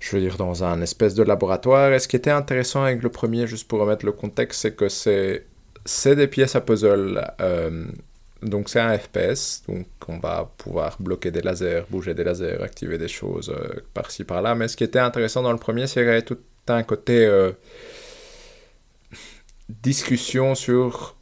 je veux dire, dans un espèce de laboratoire. Et ce qui était intéressant avec le premier, juste pour remettre le contexte, c'est que c'est c'est des pièces à puzzle. donc c'est un FPS, donc on va pouvoir bloquer des lasers, bouger des lasers, activer des choses par-ci par-là. Mais ce qui était intéressant dans le premier, c'est qu'il y avait tout un côté discussion sur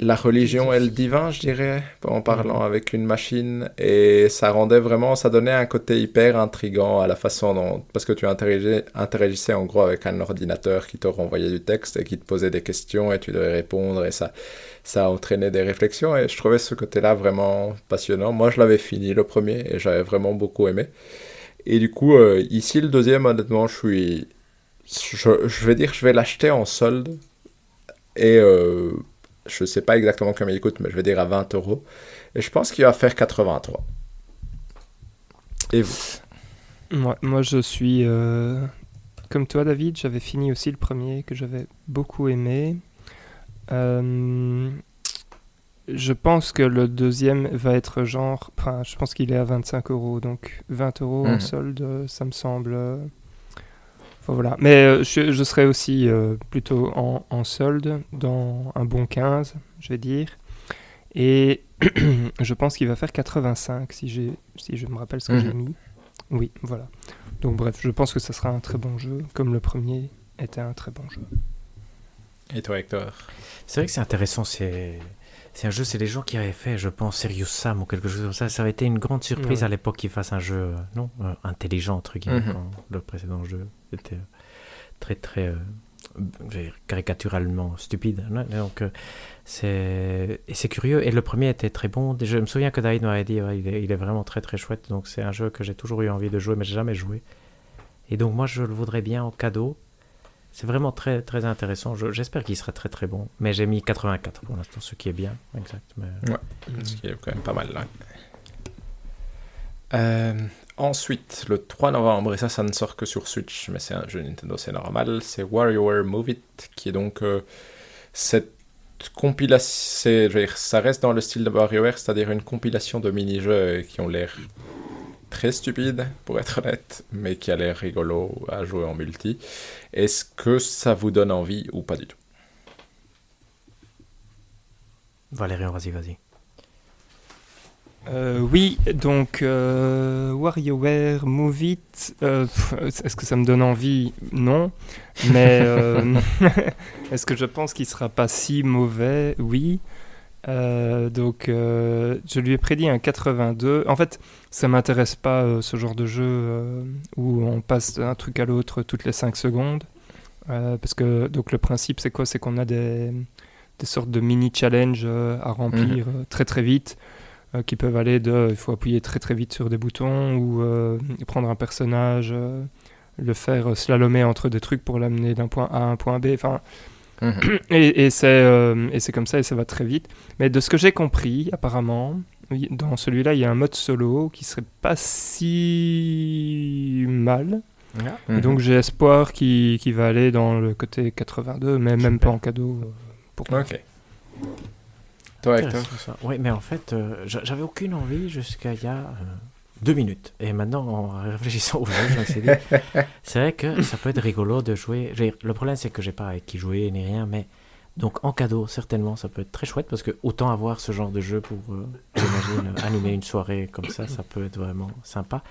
la religion et le divin, je dirais, en parlant avec une machine. Et ça rendait vraiment, ça donnait un côté hyper intrigant à la façon dont, parce que tu interagissais, en gros avec un ordinateur qui te renvoyait du texte et qui te posait des questions et tu devais répondre et ça, ça entraînait des réflexions et je trouvais ce côté-là vraiment passionnant. Moi, je l'avais fini le premier et j'avais vraiment beaucoup aimé. Et du coup, euh, ici, le deuxième, honnêtement, je suis. Je, je vais dire, je vais l'acheter en solde. Et euh, je sais pas exactement combien il coûte, mais je vais dire à 20 euros. Et je pense qu'il va faire 83. Et vous? Moi, moi, je suis euh, comme toi, David. J'avais fini aussi le premier que j'avais beaucoup aimé. Euh, je pense que le deuxième va être genre. Enfin, je pense qu'il est à 25 euros. Donc 20 euros en Mhm. solde, euh, ça me semble. Voilà. Mais euh, je, je serais aussi euh, plutôt en, en solde, dans un bon 15, je vais dire. Et je pense qu'il va faire 85 si, j'ai, si je me rappelle ce que Mhm. j'ai mis. Oui, voilà. Donc bref, je pense que ça sera un très bon jeu, comme le premier était un très bon jeu. Et toi, Hector? C'est vrai que c'est intéressant. C'est c'est un jeu, c'est les gens qui avaient fait, je pense, Serious Sam ou quelque chose comme ça. Ça avait été une grande surprise Ouais. à l'époque qu'ils fassent un jeu euh, non euh, intelligent entre guillemets. Mhm. quand le précédent jeu était euh, très très euh, caricaturalement stupide. Donc c'est c'est curieux. Et le premier était très bon. Je me souviens que David m'avait dit, ouais, il, est, il est vraiment très très chouette. Donc c'est un jeu que j'ai toujours eu envie de jouer, mais j'ai jamais joué. Et donc moi je le voudrais bien en cadeau. C'est vraiment très intéressant. Je- J'espère qu'il sera très très bon. Mais j'ai mis 84 pour l'instant, ce qui est bien. Exact. Mais... Ce qui est quand même pas mal là. Euh, ensuite, le 3 novembre, et ça, ça ne sort que sur Switch, mais c'est un jeu Nintendo, c'est normal, c'est WarioWare Move It, qui est donc euh, cette compilation, ça reste dans le style de WarioWare, c'est-à-dire une compilation de mini-jeux qui ont l'air très stupides, pour être honnête, mais qui a l'air rigolo à jouer en multi. Est-ce que ça vous donne envie ou pas du tout? Valérian, vas-y, vas-y. Euh, oui, donc euh, WarioWare Move It, euh, est-ce que ça me donne envie? Non. Mais euh, est-ce que je pense qu'il sera pas si mauvais? Oui. Euh, donc euh, je lui ai prédit un 82. En fait, ça m'intéresse pas euh, ce genre de jeu où on passe d'un truc à l'autre toutes les 5 secondes. Parce que donc le principe c'est quoi? C'est qu'on a des, des sortes de mini challenges à remplir euh, très très vite qui peuvent aller de il faut appuyer très très vite sur des boutons ou prendre un personnage le faire slalomer entre des trucs pour l'amener d'un point A à un point B enfin et, et c'est euh, et c'est comme ça et ça va très vite mais de ce que j'ai compris apparemment dans celui-là il y a un mode solo qui serait pas si mal et donc j'ai espoir qu'il va aller dans le côté 82 mais même pas en cadeau euh, pour moi. Ok. Toi, ça. Oui, mais en fait, euh, j'a- j'avais aucune envie jusqu'à il y a euh, deux minutes. Et maintenant, en réfléchissant au jeu, je me suis dit, c'est vrai que ça peut être rigolo de jouer. Le problème, c'est que j'ai pas avec qui jouer ni rien, mais donc en cadeau, certainement, ça peut être très chouette parce que autant avoir ce genre de jeu pour, euh, j'imagine, animer une soirée comme ça, ça peut être vraiment sympa.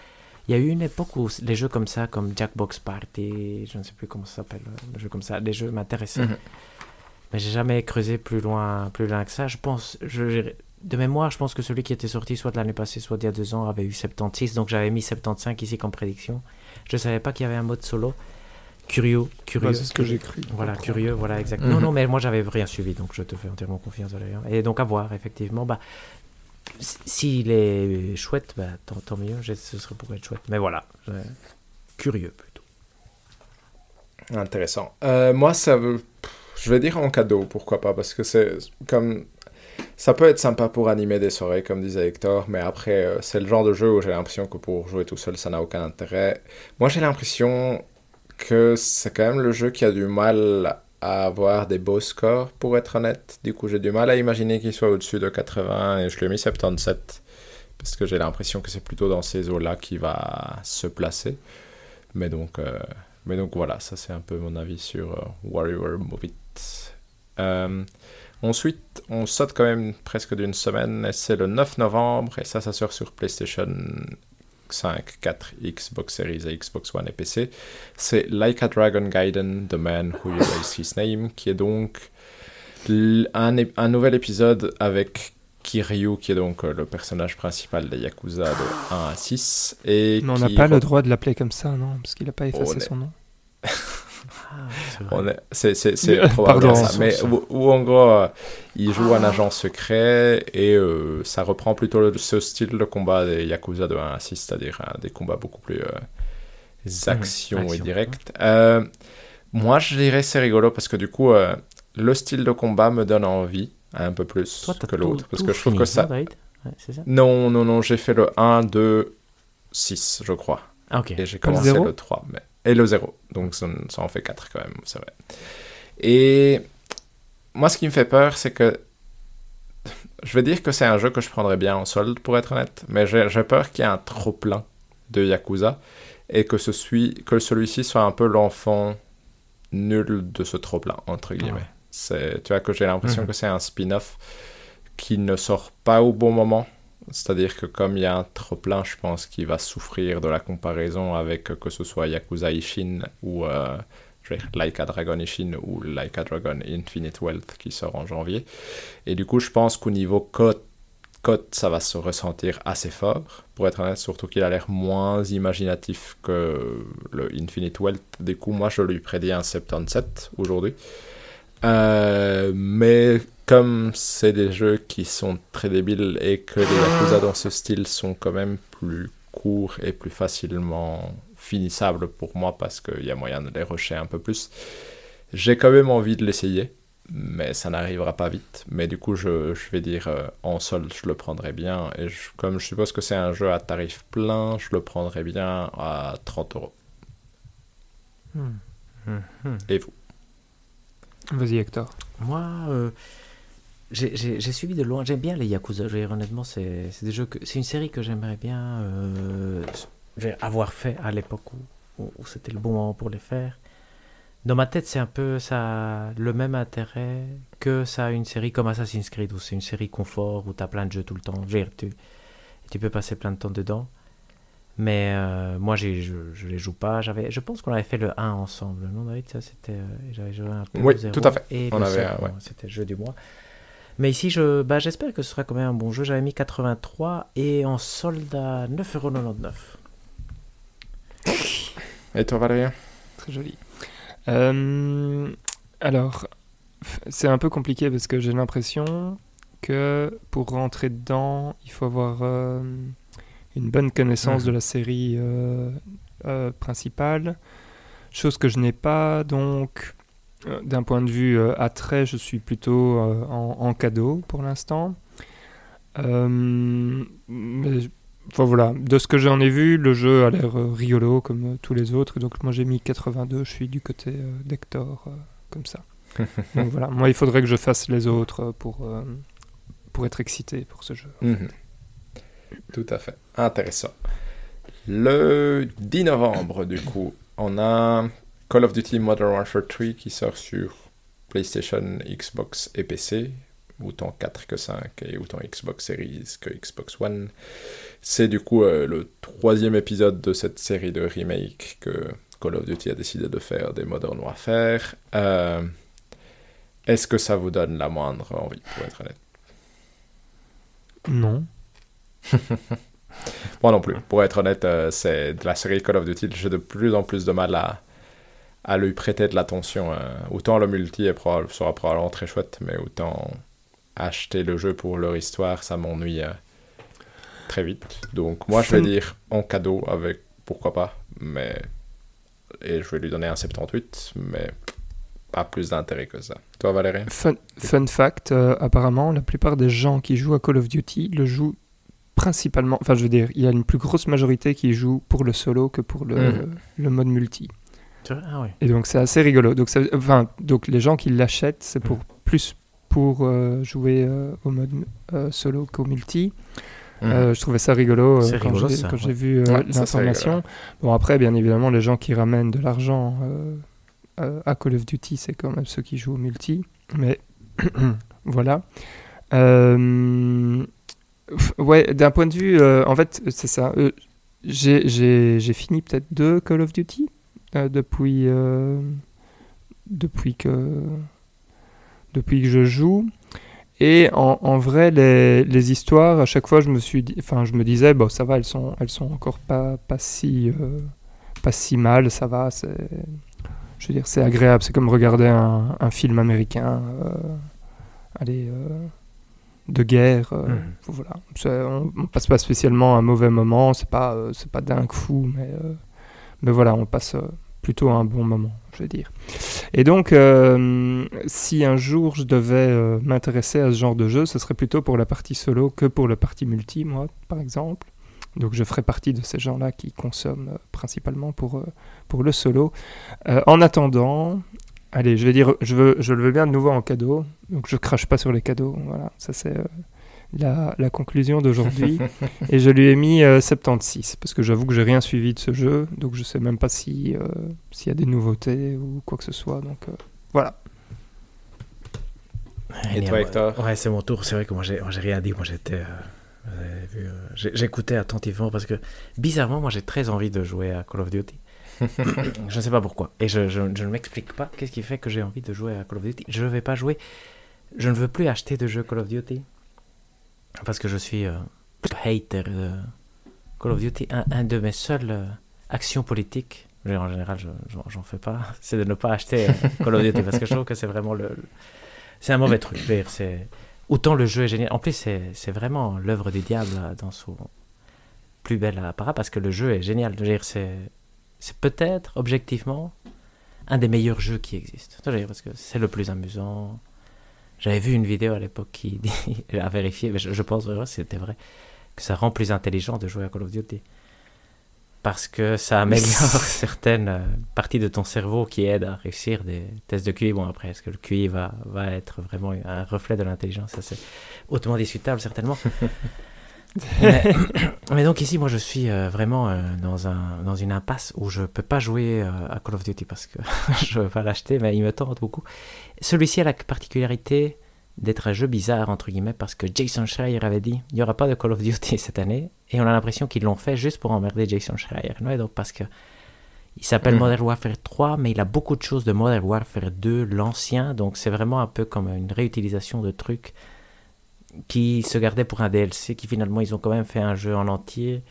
Il y a eu une époque où les jeux comme ça, comme Jackbox Party, je ne sais plus comment ça s'appelle, euh, le jeu comme ça, les jeux m'intéressaient. Mhm. Mais j'ai jamais creusé plus loin, plus loin que ça. Je pense, je, de mémoire, je pense que celui qui était sorti soit de l'année passée, soit d'il y a deux ans, avait eu 76. Donc j'avais mis 75 ici comme prédiction. Je savais pas qu'il y avait un mode solo. Curieux, curieux. Bah, c'est ce que j'ai cru. Voilà, curieux, voilà, exactement. Non, Mhm. non, mais moi j'avais rien suivi, donc je te fais entièrement confiance. Et donc à voir, effectivement. Bah, s'il est chouette, bah, tant, tant mieux, ce serait pour être chouette. Mais voilà, je- curieux plutôt. Intéressant. Euh, moi, ça veut... Je vais dire en cadeau, pourquoi pas, parce que c'est comme... Ça peut être sympa pour animer des soirées, comme disait Hector, mais après, euh, c'est le genre de jeu où j'ai l'impression que pour jouer tout seul, ça n'a aucun intérêt. Moi, j'ai l'impression que c'est quand même le jeu qui a du mal à avoir des beaux scores, pour être honnête. Du coup, j'ai du mal à imaginer qu'il soit au-dessus de 80, et je lui ai mis 77, parce que j'ai l'impression que c'est plutôt dans ces eaux-là qu'il va se placer. Mais donc... euh, mais donc voilà, ça c'est un peu mon avis sur euh, WarioWare Move It. Euh, ensuite, on saute quand même presque d'une semaine, et c'est le 9 novembre, et ça, ça sort sur PlayStation 5, 4, Xbox Series et Xbox One et PC. C'est Like a Dragon Gaiden, The Man Who Erased His Name, qui est donc un, nouvel épisode avec Kiryu, qui est donc euh, le personnage principal des Yakuza de 1 à 6. Et Mais on n'a pas le droit de l'appeler comme ça, non? Parce qu'il n'a pas effacé est- son nom. Ah, c'est est- Euh, probablement ça. Mais où, où, en gros, euh, il joue un agent secret et euh, ça reprend plutôt le- ce style de combat des Yakuza de 1 à 6, c'est-à-dire des combats beaucoup plus euh, actions et action, directs. Euh, moi, je dirais c'est rigolo parce que du coup, euh, le style de combat me donne envie un peu plus que l'autre. Parce que je trouve fini, que ça. non, ça? Non, non, non, j'ai fait le 1, 2, 6, je crois. Ah. Et j'ai commencé le 3. Mais... Et le 0. Donc ça, ça en fait 4 quand même, c'est vrai. Et moi, ce qui me fait peur, c'est que. Je vais dire que c'est un jeu que je prendrais bien en solde, pour être honnête. Mais j'ai peur qu'il y ait un trop plein de Yakuza. Et que, ce suis... que celui-ci soit un peu l'enfant nul de ce trop plein, entre guillemets. ouais. Tu vois, que j'ai l'impression Mhm. que c'est un spin-off qui ne sort pas au bon moment. C'est-à-dire que comme il y a un trop plein, je pense qu'il va souffrir de la comparaison avec euh, que ce soit Yakuza Ishin ou euh, je vais dire Like a Dragon Ishin ou Like a Dragon Infinite Wealth qui sort en janvier. Et du coup, je pense qu'au niveau cote, cote, ça va se ressentir assez fort, pour être honnête, surtout qu'il a l'air moins imaginatif que le Infinite Wealth. Du coup, moi, je lui prédis un 77 aujourd'hui. Euh, mais comme c'est des jeux qui sont très débiles et que les Yakuza dans ce style sont quand même plus courts et plus facilement finissables pour moi parce qu'il y a moyen de les rusher un peu plus, j'ai quand même envie de l'essayer. mais ça n'arrivera pas vite. Mais du coup, je, je vais dire euh, en solde, je le prendrai bien. Et je- comme je suppose que c'est un jeu à tarif plein, je le prendrai bien à 30 euros. Mhm. Et vous? Vas-y, Hector. Moi, euh, j'ai- suivi de loin. J'aime bien les Yakuza. Je veux dire, honnêtement, c'est des jeux que c'est une série que j'aimerais bien euh, avoir fait à l'époque où, où- où c'était le bon moment pour les faire. Dans ma tête, c'est un peu ça a le même intérêt que ça a une série comme Assassin's Creed où c'est une série confort où tu as plein de jeux tout le temps. Je veux dire, tu, tu peux passer plein de temps dedans. Mais euh, moi, je, je les joue pas. J'avais, je pense qu'on avait fait le 1 ensemble. Non, David, ça c'était. euh, J'avais joué un peu Oui, tout à fait. Et On avait ouais. C'était le jeu du mois. Mais ici, je, bah, j'espère que ce sera quand même un bon jeu. J'avais mis 83 et en solde à 9,99€. Et toi, Valérien Très joli. Euh, alors, c'est un peu compliqué parce que j'ai l'impression que pour rentrer dedans, il faut avoir euh, une bonne connaissance de la série euh, euh, principale, chose que je n'ai pas. Donc, d'un point de vue euh, attrait, je suis plutôt euh, en, en cadeau pour l'instant. Euh, mais Enfin voilà, de ce que j'en ai vu, le jeu a l'air euh, rigolo comme euh, tous les autres. Donc moi j'ai mis 82, je suis du côté euh, d'Hector, euh, comme ça. donc voilà, moi il faudrait que je fasse les autres euh, pour, euh, pour être excité pour ce jeu. Mhm. Tout à fait. Intéressant. Le 10 novembre, du coup, on a Call of Duty Modern Warfare 3 qui sort sur PlayStation, Xbox et PC. Autant 4 que 5 et autant Xbox Series que Xbox One. C'est du coup euh, le troisième épisode de cette série de remake que Call of Duty a décidé de faire des Modern Warfare. Euh, Est-ce que ça vous donne la moindre envie, pour être honnête? Non. Moi non plus. Pour être honnête, euh, c'est de la série Call of Duty. J'ai de plus en plus de mal à, à lui prêter de l'attention. euh. Autant le multi est probable- sera probablement très chouette, mais autant acheter le jeu pour leur histoire, ça m'ennuie euh, très vite. Donc moi, je vais dire en cadeau avec pourquoi pas, mais et je vais lui donner un 78, mais pas plus d'intérêt que ça. Toi, Valérie? Fun, fun fact, euh, apparemment la plupart des gens qui jouent à Call of Duty le jouent principalement, enfin je veux dire, il y a une plus grosse majorité qui joue pour le solo que pour le, Mhm. le mode multi. Ah. Et donc c'est assez rigolo. Donc, ça- enfin, donc les gens qui l'achètent, c'est pour plus pour euh, jouer euh, au mode euh, solo qu'au multi. Euh, je trouvais ça rigolo quand j'ai ouais. vu Ouais, l'information. Bon après, bien évidemment, les gens qui ramènent de l'argent à Call of Duty, c'est quand même ceux qui jouent au multi. Mais voilà. Ouais, d'un point de vue, en fait, c'est ça. j'ai- fini peut-être deux Call of Duty depuis euh, depuis que depuis que je joue. Et en, en vrai, les, les histoires, à chaque fois, je me suis dit, enfin, je me disais, bon, ça va, elles sont, elles sont encore pas, pas si, euh, pas si mal, ça va. C'est, je veux dire, c'est agréable. C'est comme regarder un, un film américain, euh, allez, euh, de guerre. euh, Mhm. Voilà. On, on passe pas spécialement un mauvais moment. C'est pas, euh, c'est pas dingue fou, mais, euh, mais voilà, on passe euh, plutôt un bon moment, je veux dire. Et donc, euh, si un jour je devais euh, m'intéresser à ce genre de jeu, ce serait plutôt pour la partie solo que pour la partie multi, moi, par exemple. Donc, je ferais partie de ces gens-là qui consomment principalement pour, pour le solo. En attendant, allez, je vais dire, je, veux, je le veux bien de nouveau en cadeau. Donc, je crache pas sur les cadeaux. Voilà, ça c'est la, la conclusion d'aujourd'hui. Et je lui ai mis euh, 76 parce que j'avoue que j'ai rien suivi de ce jeu, donc je sais même pas si euh, s'il y a des nouveautés ou quoi que ce soit. Donc euh, voilà. Et toi, Hector? Ouais, c'est mon tour. C'est vrai que moi, j'ai moi, j'ai rien dit. Moi, j'étais. euh, euh, J'écoutais attentivement parce que, bizarrement, moi, j'ai très envie de jouer à Call of Duty. je ne sais pas pourquoi. Et je, je- je ne m'explique pas qu'est-ce qui fait que j'ai envie de jouer à Call of Duty. Je ne vais pas jouer. Je ne veux plus acheter de jeux Call of Duty. Parce que je suis euh, hater de Call of Duty. Un, un de mes seules euh, actions politiques, je en général, je- j'en j'en fais pas, c'est de ne pas acheter euh, Call of Duty. Parce que je trouve que c'est vraiment le. C'est un mauvais truc. Je c'est. Autant le jeu est génial. En plus, c'est vraiment l'œuvre du diable euh, dans son plus bel apparat parce que le jeu est génial. Je c'est peut-être objectivement un des meilleurs jeux qui existent. Je parce que c'est le plus amusant. J'avais vu une vidéo à l'époque qui dit, à vérifier, mais je, je pense vraiment que c'était vrai, que ça rend plus intelligent de jouer à Call of Duty. Parce que ça améliore certaines euh, parties de ton cerveau qui aident à réussir des tests de QI. Bon, après, est-ce que le QI va, va être vraiment un reflet de l'intelligence? Ça, c'est hautement discutable, certainement. mais, mais donc ici, moi, je suis euh, vraiment euh, dans, un, dans une impasse où je peux pas jouer euh, à Call of Duty parce que je veux pas l'acheter, mais il me tente beaucoup. Celui-ci a la particularité d'être un jeu bizarre, entre guillemets, parce que Jason Schreier avait dit il n'y aura pas de Call of Duty cette année, et on a l'impression qu'ils l'ont fait juste pour emmerder Jason Schreier. Ouais, donc parce que il s'appelle Mhm. Modern Warfare 3, mais il a beaucoup de choses de Modern Warfare 2, l'ancien, donc c'est vraiment un peu comme une réutilisation de trucs qui se gardaient pour un DLC, qui finalement ils ont quand même fait un jeu en entier.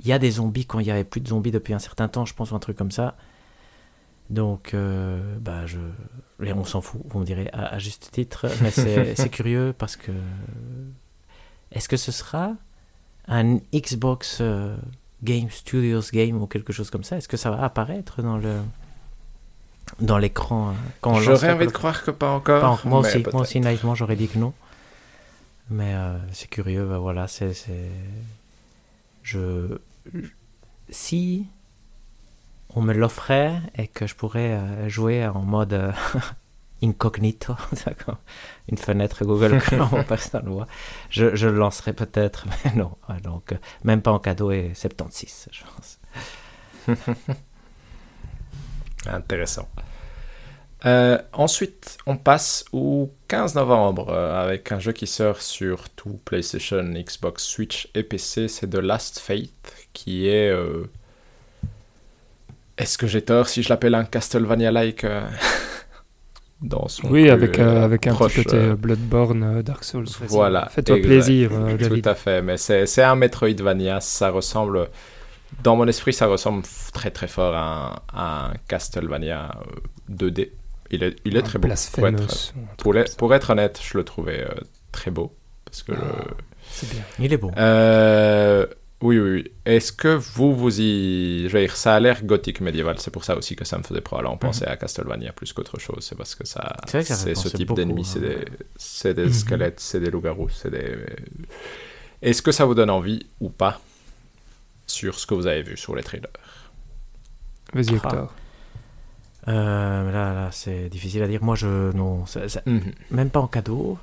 Il y a des zombies quand il y avait plus de zombies depuis un certain temps, je pense, ou un truc comme ça. Donc, euh, bah, je, et on s'en fout, vous me direz, à, à juste titre, mais c'est curieux parce que. Est-ce que ce sera un Xbox euh, Game Studios Game ou quelque chose comme ça? Est-ce que ça va apparaître dans le dans l'écran euh, quand on J'aurais envie de croire que pas encore. Pas en- moi aussi, moi aussi naïvement j'aurais dit que non. Mais euh, c'est curieux, bah voilà, c'est je si on me l'offrait et que je pourrais euh, jouer en mode euh, incognito, une fenêtre Google Chrome, personne ne voit, je, je le lancerais peut-être, mais non. Donc, même pas en cadeau et 76, je pense. Intéressant. Euh, ensuite, on passe au 15 novembre euh, avec un jeu qui sort sur tout PlayStation, Xbox, Switch et PC. C'est The Last Fate qui est. euh, Est-ce que j'ai tort si je l'appelle un Castlevania-like dans son Oui, avec, avec un proche, côté Bloodborne, Dark Souls. Voilà, Fais-toi plaisir, euh, Tout David. à fait, mais c'est un Metroidvania, ça ressemble, dans mon esprit, ça ressemble très très fort à un, à un Castlevania euh, 2D. Il est, il est très beau. Pour être, pour, pour honnête, je le trouvais euh, très beau. Parce que le- C'est bien. Il est bon. Euh, oui, oui, oui. Est-ce que vous, vous y... Je veux dire, ça a l'air gothique médiéval, c'est pour ça aussi que ça me faisait probablement penser à Castlevania plus qu'autre chose. C'est parce que ça... C'est vrai que ça fait c'est ce type d'ennemis, hein. c'est des, Mhm. squelettes, c'est des loups-garous, c'est des... Est-ce que ça vous donne envie ou pas sur ce que vous avez vu sur les trailers? Vas-y, Ah. Euh, là, là, c'est difficile à dire. Moi, je. Non, Mhm. même pas en cadeau.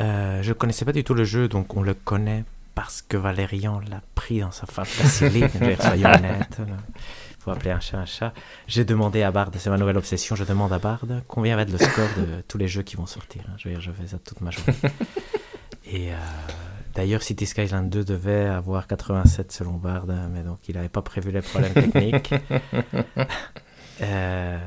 Euh, je connaissais pas du tout le jeu, donc on le connaît parce que Valérian l'a pris dans sa dire, Soyons honnêtes. Il faut appeler un chat un chat. J'ai demandé à Bard, c'est ma nouvelle obsession, je demande à Bard combien va être le score de tous les jeux qui vont sortir. hein. Je veux dire, je fais ça toute ma journée. Et euh, d'ailleurs, City Skyline 2 devait avoir 87 selon Bard, hein, mais donc il n'avait pas prévu les problèmes techniques. Euh,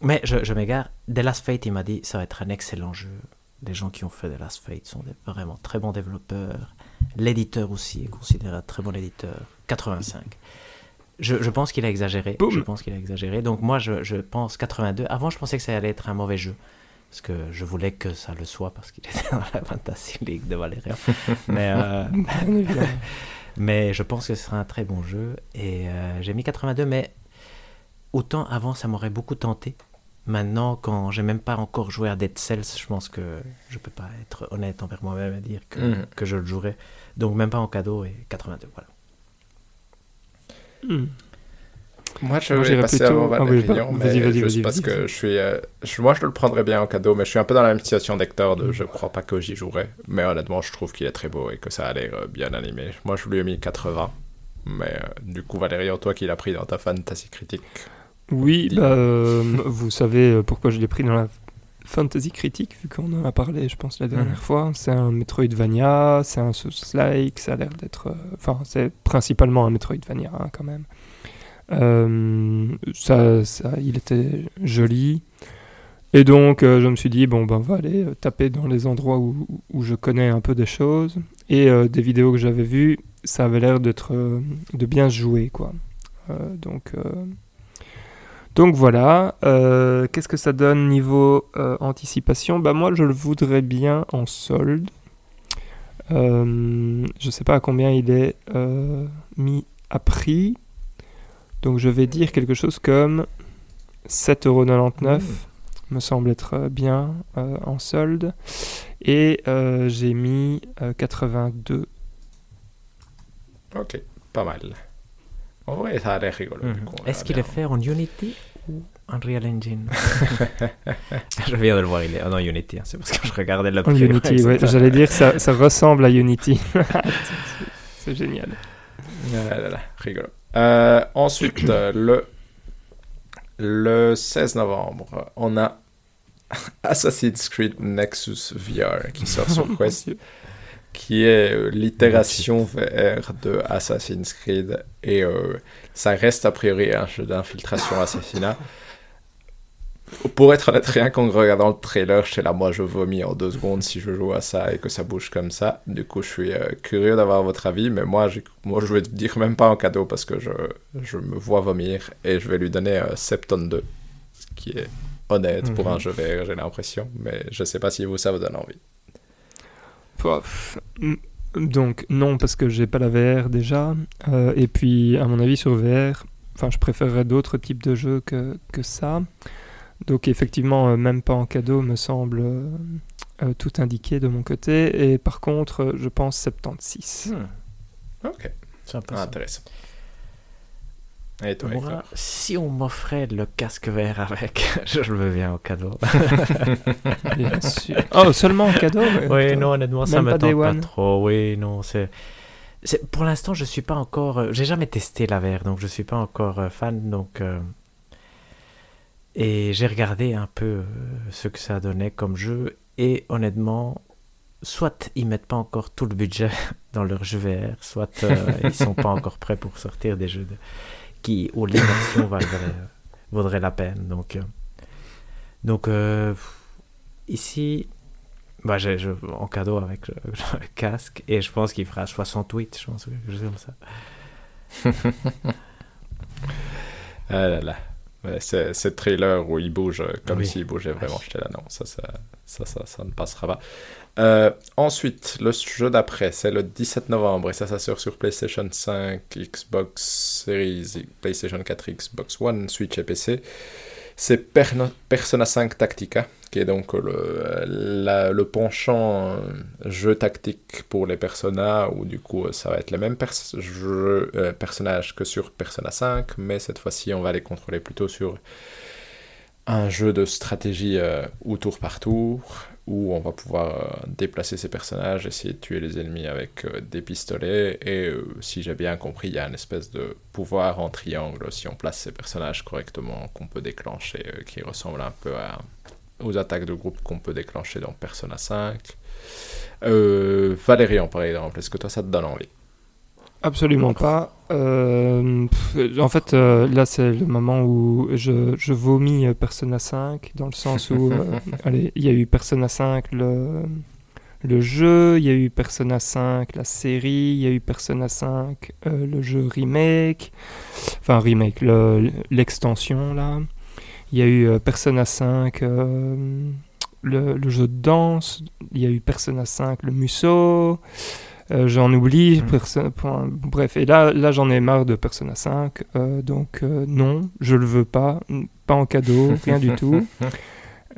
mais je, je m'égare. The Last Fate, il m'a dit ça va être un excellent jeu. Les gens qui ont fait The Last Fate sont des vraiment très bons développeurs. L'éditeur aussi est considéré un très bon éditeur. 85. Je, je pense qu'il a exagéré. Boum. Je pense qu'il a exagéré. Donc moi, je, je pense 82. Avant, je pensais que ça allait être un mauvais jeu. Parce que je voulais que ça le soit, parce qu'il était dans la Fantasy League de Valérian. Mais, euh, mais je pense que ce sera un très bon jeu. Et euh, j'ai mis 82, mais autant avant, ça m'aurait beaucoup tenté. Maintenant, quand j'ai même pas encore joué à Dead Cells, je pense que je peux pas être honnête envers moi-même et dire que, Mhm. que je le jouerai. Donc même pas en cadeau et 82, voilà. Hmm. Moi, je Moi, vais j'irais passer plutôt- avant ah oui, Valérian, mais vas-y, vas-y, juste vas-y, parce vas-y. que je suis... euh, je- moi, je le prendrais bien en cadeau, mais je suis un peu dans la même situation d'Hector, de je crois pas que j'y jouerai. Mais honnêtement, je trouve qu'il est très beau et que ça a l'air euh, bien animé. Moi, je lui ai mis 80. Mais euh, du coup, Valérian, toi qui l'as pris dans ta fantasy critique. Oui, bah, euh, vous savez euh, pourquoi je l'ai pris dans la fantasy critique, vu qu'on en a parlé, je pense, la dernière Mhm. fois. C'est un Metroidvania, c'est un Souls-like, ça a l'air d'être... euh, Enfin, c'est principalement un Metroidvania, hein, quand même. Euh, ça, ça, il était joli. Et donc, euh, je me suis dit, bon, ben, on va aller taper dans les endroits où, où je connais un peu des choses. Et des vidéos que j'avais vues, ça avait l'air d'être, de bien se jouer, quoi. Donc... donc voilà, Euh, qu'est-ce que ça donne niveau euh, anticipation? Bah moi je le voudrais bien en solde. Euh, je sais pas à combien il est euh, mis à prix. Donc je vais dire quelque chose comme 7,99€. me semble être bien en solde. Et j'ai mis euh, 82. Ok, pas mal. En vrai, ça a l'air rigolo. Mhm. Est-ce qu'il est fait en Unity ou Unreal Engine Je viens de le voir, il est en Unity. hein, C'est parce que je regardais le En Unity, ouais, j'allais dire ça, ça ressemble à Unity. C'est génial. Ah là là, rigolo. Euh, ensuite, euh, le, le 16 novembre, on a Assassin's Creed Nexus VR qui sort sur Quest, qui est euh, l'itération VR de Assassin's Creed. Et euh, ça reste a priori un jeu d'infiltration assassinat. Pour être honnête, rien qu'en regardant le trailer, j'étais là, moi je vomis en deux secondes si je joue à ça et que ça bouge comme ça. Du coup, je suis euh, curieux d'avoir votre avis, mais moi, moi je vais te dire même pas en cadeau parce que je, je me vois vomir et je vais lui donner euh, 72, ce qui est honnête pour Mhm. un jeu VR, j'ai l'impression, mais je sais pas si vous ça vous donne envie. Pof. Mm, Donc non parce que j'ai pas la VR déjà Euh, et puis à mon avis sur VR, enfin je préférerais d'autres types de jeux que, que ça. Donc effectivement euh, même pas en cadeau me semble euh, euh, tout indiqué de mon côté et par contre euh, je pense 76. Hmm, Ok, ah, ça. intéressant. Et toi, Moi, si on m'offrait le casque vert avec, je le veux bien au cadeau. Bien sûr. Oh seulement en cadeau Oui, non, honnêtement, ça Même me pas tente pas trop. Oui, non, c'est. c'est- Pour l'instant, je suis pas encore. euh, J'ai jamais testé la VR, donc je suis pas encore euh, fan. Donc, euh, et j'ai regardé un peu ce que ça donnait comme jeu, et honnêtement, soit ils mettent pas encore tout le budget dans leur jeu VR, soit euh, ils sont pas encore prêts pour sortir des jeux de- qui où l'immersion vaudrait, euh, vaudrait la peine. Donc, euh, donc euh, ici, bah, je- en cadeau avec le, casque et je pense qu'il fera 68, je pense, quelque chose comme ça. Ah là là. Le trailer où il bouge comme Oui. s'il bougeait vraiment. J'étais là, non, ça, ça, ça, ça, ça ne passera pas. Euh, ensuite, le jeu d'après, c'est le 17 novembre et ça, ça sort sur PlayStation 5, Xbox Series, PlayStation 4, Xbox One, Switch et PC. C'est Persona 5 Tactica, qui est donc le, penchant euh, jeu tactique pour les Persona, où du coup ça va être les mêmes euh, personnages que sur Persona 5, mais cette fois-ci on va les contrôler plutôt sur un jeu de stratégie euh, ou tour par tour, où on va pouvoir euh, déplacer ces personnages, essayer de tuer les ennemis avec euh, des pistolets, et euh, si j'ai bien compris, il y a une espèce de pouvoir en triangle. Si on place ces personnages correctement qu'on peut déclencher, qui ressemble un peu aux attaques de groupe qu'on peut déclencher dans Persona 5. Euh, Valérian, par exemple, est-ce que toi ça te donne envie? Absolument pas. Euh, pff, en fait, euh, là, c'est le moment où je, je vomis euh, Persona 5, dans le sens où, euh, allez, il y a eu Persona 5, le, le jeu, il y a eu Persona 5, la série, il y a eu Persona 5, euh, le jeu remake, enfin remake, le- l'extension, là. Il y a eu euh, Persona 5, euh, le, le jeu de danse, il y a eu Persona 5, le Musso. Euh, j'en oublie, point- bref, et là, là j'en ai marre de Persona 5, euh, donc euh, non, je le veux pas, pas en cadeau, rien du tout.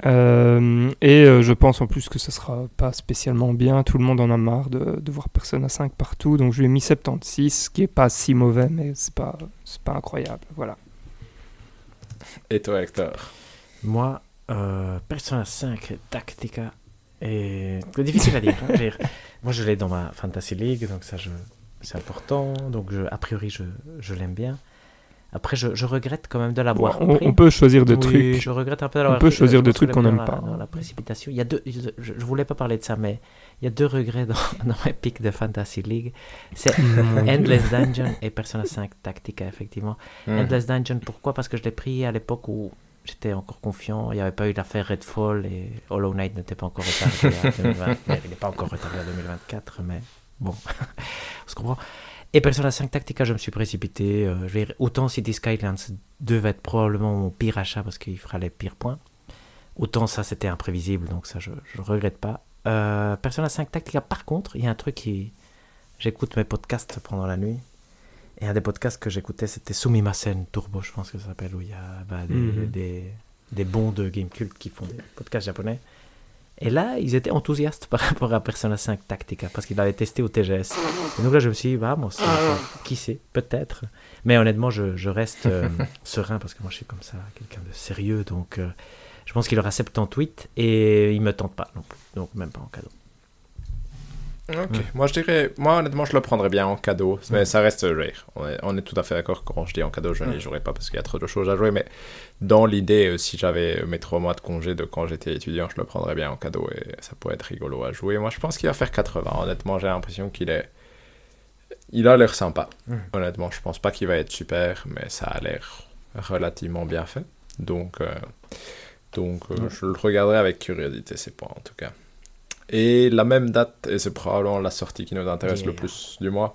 Euh, et euh, je pense en plus que ce sera pas spécialement bien, tout le monde en a marre de, de voir Persona 5 partout, donc je lui ai mis 76, ce qui est pas si mauvais, mais c'est pas, c'est pas incroyable, voilà. Et toi, Hector? Moi, euh, Persona 5 Tactica est c'est difficile à dire. hein, dire, Moi, je l'ai dans ma Fantasy League, donc ça, je... c'est important. Donc, je... a priori, je, je l'aime bien. Après, je, je regrette quand même de l'avoir on, peut choisir des Oui, trucs. Je regrette un peu d'avoir On peut choisir des trucs qu'on n'aime pas. Dans la précipitation, il y a deux. Je, je voulais pas parler de ça, mais il y a deux regrets dans, dans mes pics de Fantasy League. C'est. Endless Dungeon et Persona 5 Tactica, effectivement. Endless Dungeon, pourquoi? Parce que je l'ai pris à l'époque où j'étais encore confiant. Il n'y avait pas eu l'affaire Redfall et Hollow Knight n'était pas encore retardé à 2020. Mais Il n'est pas encore retardé à 2024, mais bon, on se comprend. Et Persona 5 Tactica, je me suis précipité. euh, je vais dire, autant City Skylines devait être probablement mon pire achat parce qu'il fera les pires points. Autant ça, c'était imprévisible, donc ça, je ne regrette pas. Euh, Persona 5 Tactica, par contre, il y a un truc qui... J'écoute mes podcasts pendant la nuit. Et un des podcasts que j'écoutais, c'était Sumimasen Turbo, je pense que ça s'appelle, où il y a bah, des, Mhm. des, des bons de Gamecult qui font des podcasts japonais. Et là, ils étaient enthousiastes par rapport à Persona 5 Tactica parce qu'ils l'avaient testé au TGS. Et donc là, je me suis dit, bah, moi, qui sait, peut-être. Mais honnêtement, je, je reste euh, serein parce que moi, je suis comme ça, quelqu'un de sérieux. Donc, euh, je pense qu'il aura 78 et il me tente pas non plus. Donc, même pas en cadeau. Ok, moi je dirais, moi honnêtement je le prendrais bien en cadeau, mais ça reste rare. On est, on est tout à fait d'accord quand je dis en cadeau, je n'y jouerai pas parce qu'il y a trop de choses à jouer, mais dans l'idée, euh, si j'avais mes trois mois de congé de quand j'étais étudiant, je le prendrais bien en cadeau et ça pourrait être rigolo à jouer. Moi je pense qu'il va faire 80, honnêtement j'ai l'impression qu'il est... Il a l'air sympa, honnêtement, je pense pas qu'il va être super, mais ça a l'air relativement bien fait. Donc, euh, donc euh, je le regarderai avec curiosité, c'est pas en tout cas. Et la même date, et c'est probablement la sortie qui nous intéresse le plus du mois,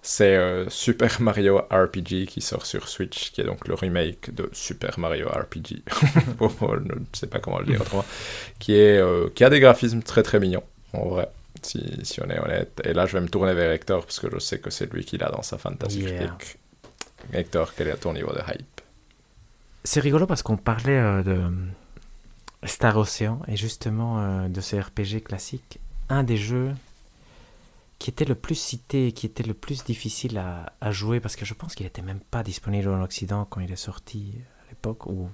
c'est euh, Super Mario RPG qui sort sur Switch, qui est donc le remake de Super Mario RPG. je ne sais pas comment le dire autrement. Qui, est, euh, qui a des graphismes très très mignons, en vrai, si, si, on est honnête. Et là, je vais me tourner vers Hector, parce que je sais que c'est lui qui l'a dans sa fantasy critique. Hector, quel est ton niveau de hype? C'est rigolo parce qu'on parlait euh, de Star Ocean est justement euh, de ces RPG classiques un des jeux qui était le plus cité qui était le plus difficile à, jouer parce que je pense qu'il n'était même pas disponible en Occident quand il est sorti à l'époque ou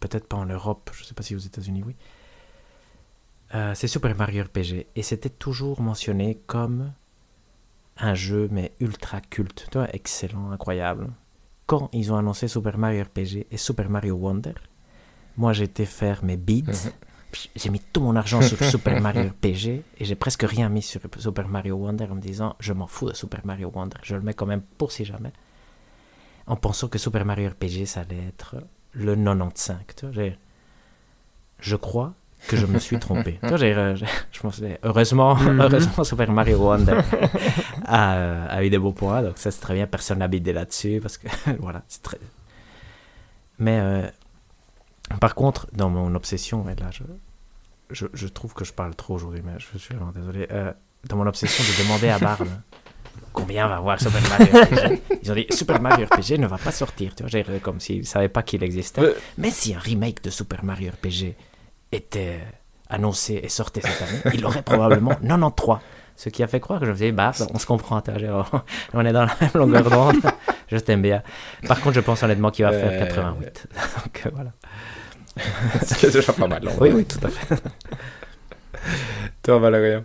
peut-être pas en Europe, je ne sais pas si aux États-Unis oui. Euh, c'est Super Mario RPG et c'était toujours mentionné comme un jeu mais ultra culte, excellent, incroyable. Quand ils ont annoncé Super Mario RPG et Super Mario Wonder, moi, j'ai été faire mes beats. Mhm. J'ai mis tout mon argent sur Super Mario RPG et j'ai presque rien mis sur Super Mario Wonder en me disant je m'en fous de Super Mario Wonder, je le mets quand même pour si jamais. En pensant que Super Mario RPG ça allait être le 95. Tu vois, je crois que je me suis trompé. tu vois, je, heureusement, mhm. heureusement, Super Mario Wonder a, a, eu des beaux points, donc ça c'est très bien. Personne n'a bidé là-dessus parce que voilà, c'est très. Mais euh, par contre, dans mon obsession, et là, je, je, trouve que je parle trop aujourd'hui, mais je suis vraiment désolé. Euh, dans mon obsession de demander à Barbe combien va voir Super Mario RPG, ils ont dit Super Mario RPG ne va pas sortir. Tu vois, comme s'ils ne savaient pas qu'il existait. Mais si un remake de Super Mario RPG était annoncé et sortait cette année, il aurait probablement 93. Ce qui a fait croire que je faisais, bah, on se comprend, on est dans la même longueur d'onde, je t'aime bien. Par contre, je pense honnêtement qu'il va faire 88. Donc euh. C'est déjà pas mal. Oui, oui, tout à fait. Toi, Valérie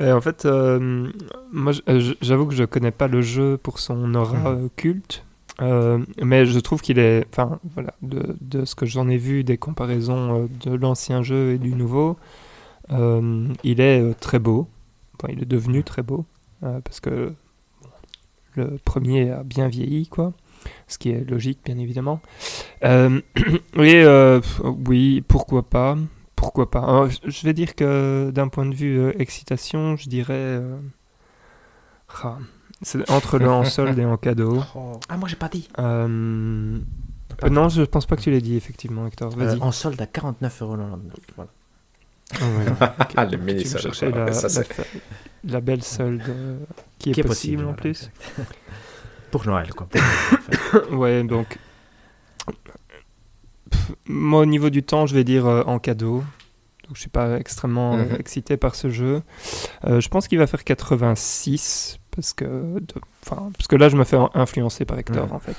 et en fait, euh, moi, j'avoue que je connais pas le jeu pour son aura hmm. euh, culte, mais je trouve qu'il est, enfin, voilà, de, de, ce que j'en ai vu, des comparaisons de l'ancien jeu et du nouveau, il est très beau. Enfin, il est devenu très beau parce que le premier a bien vieilli, quoi ce qui est logique bien évidemment. Euh, euh, oui, pourquoi pas, pourquoi pas. je vais dire que d'un point de vue euh, excitation, je dirais ah, c'est entre le en solde et en cadeau. Oh. Ah moi j'ai pas dit. non, je pense pas que tu l'aies dit effectivement, Hector. Vas-y. en solde à 49,99€. Voilà. Ah, le mini solde. La, la, belle solde qui, est, possible, en plus. Pour Noël, quoi. ouais, donc. Moi, au niveau du temps, je vais dire euh, en cadeau. Donc, je suis pas extrêmement euh, mhm. excité par ce jeu. Euh, je pense qu'il va faire 86 parce que, parce que là, je me fais influencer par Hector, en fait.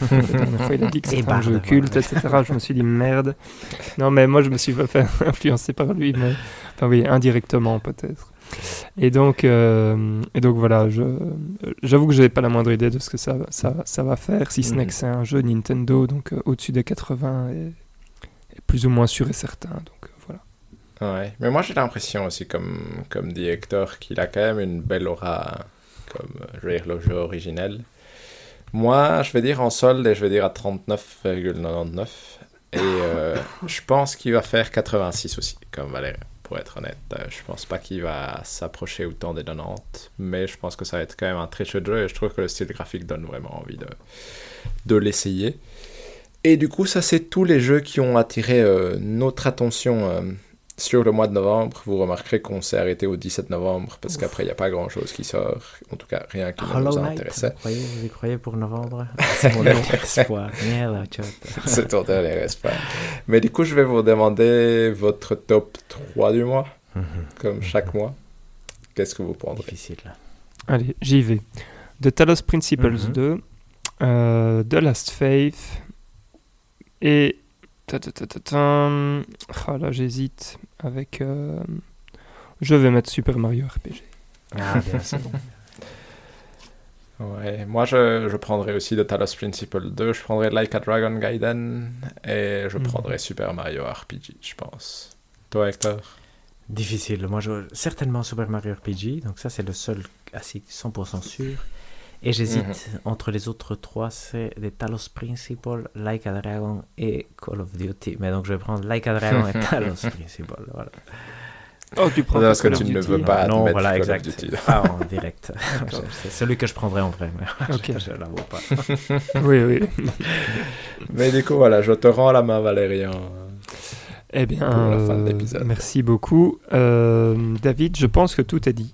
il a dit que c'était un jeu culte, etc. Je me suis dit merde. Non, mais moi, je me suis pas fait influencer par lui, mais enfin oui, indirectement peut-être. Et donc, euh, et donc voilà, j'avoue que je n'avais pas la moindre idée de ce que ça, ça, ça va faire, si ce n'est mhm. que c'est un jeu Nintendo, donc euh, au-dessus des 80 et, plus ou moins sûr et certain. Donc euh, voilà. Ouais, mais moi j'ai l'impression aussi, comme, comme dit Hector, qu'il a quand même une belle aura, comme je veux dire, le jeu originel. Moi, je vais dire en solde et je vais dire à 39,99. Et je pense qu'il va faire 86 aussi, comme Valérie pour être honnête. Euh, je pense pas qu'il va s'approcher autant des 90, mais je pense que ça va être quand même un très chouette jeu et je trouve que le style graphique donne vraiment envie de, de l'essayer. Et du coup, ça, c'est tous les jeux qui ont attiré euh, notre attention euh, sur le mois de novembre, vous remarquerez qu'on s'est arrêté au 17 novembre parce qu'après, il n'y a pas grand-chose qui sort. En tout cas, rien qui ne nous intéressait. vous, croyez, vous y croyez pour novembre Ah, C'est mon dernier espoir. C'est ton dernier espoir. Mais du coup, je vais vous demander votre top 3 du mois, comme chaque mois. Qu'est-ce que vous prendrez Difficile. là. Allez, j'y vais. The Talos Principles Mhm. 2, euh, The Last Faith et. ta, ta, ta, ta, ta, Ah là, j'hésite avec. euh, Je vais mettre Super Mario RPG. Ah, bien, c'est bon. Ouais, moi je, je prendrais aussi The Talos Principle 2, je prendrais Like a Dragon Gaiden et je Mhm. prendrais Super Mario RPG, je pense. Toi, Hector? Difficile. Moi, je... certainement Super Mario RPG. Donc, ça, c'est le seul assez 100% sûr. Et j'hésite entre les autres trois c'est des Talos Principle, Like a Dragon et Call of Duty. Mais donc, je vais prendre Like a Dragon et Talos Principle. Voilà. Oh, tu prends Parce pas que Call tu of ne veux pas non, admettre voilà, Call of exact. Duty. Pas en direct. C'est celui que je prendrais en vrai. Mais Ok. je ne l'avoue pas. Oui, oui. Mais du coup, voilà, je te rends la main, Valérian. Eh bien, Pour la fin de euh, l'épisode. merci beaucoup. Euh, David, je pense que tout est dit.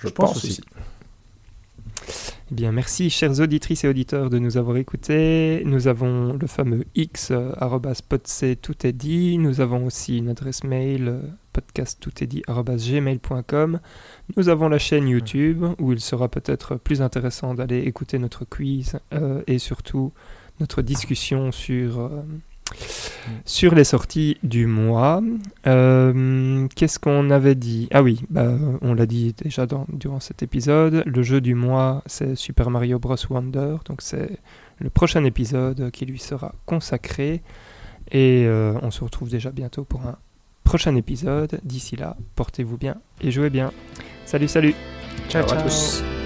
Je pense pense aussi. aussi. Eh bien, merci, chers auditrices et auditeurs, de nous avoir écoutés. Nous avons le fameux X, euh, podc, tout. Nous avons aussi une adresse mail, euh, podcast tout est dit, arrobas gmail.com. Nous avons la chaîne YouTube, où il sera peut-être plus intéressant d'aller écouter notre quiz euh, et surtout notre discussion sur, sur les sorties du mois. Euh, Qu'est-ce qu'on avait dit? Ah oui, bah, on l'a dit déjà dans- durant cet épisode. Le jeu du mois, c'est Super Mario Bros. Wonder. Donc c'est le prochain épisode qui lui sera consacré. Et euh, on se retrouve déjà bientôt pour un prochain épisode. D'ici là, portez-vous bien et jouez bien. Salut, salut Ciao, Ciao à ciao. tous.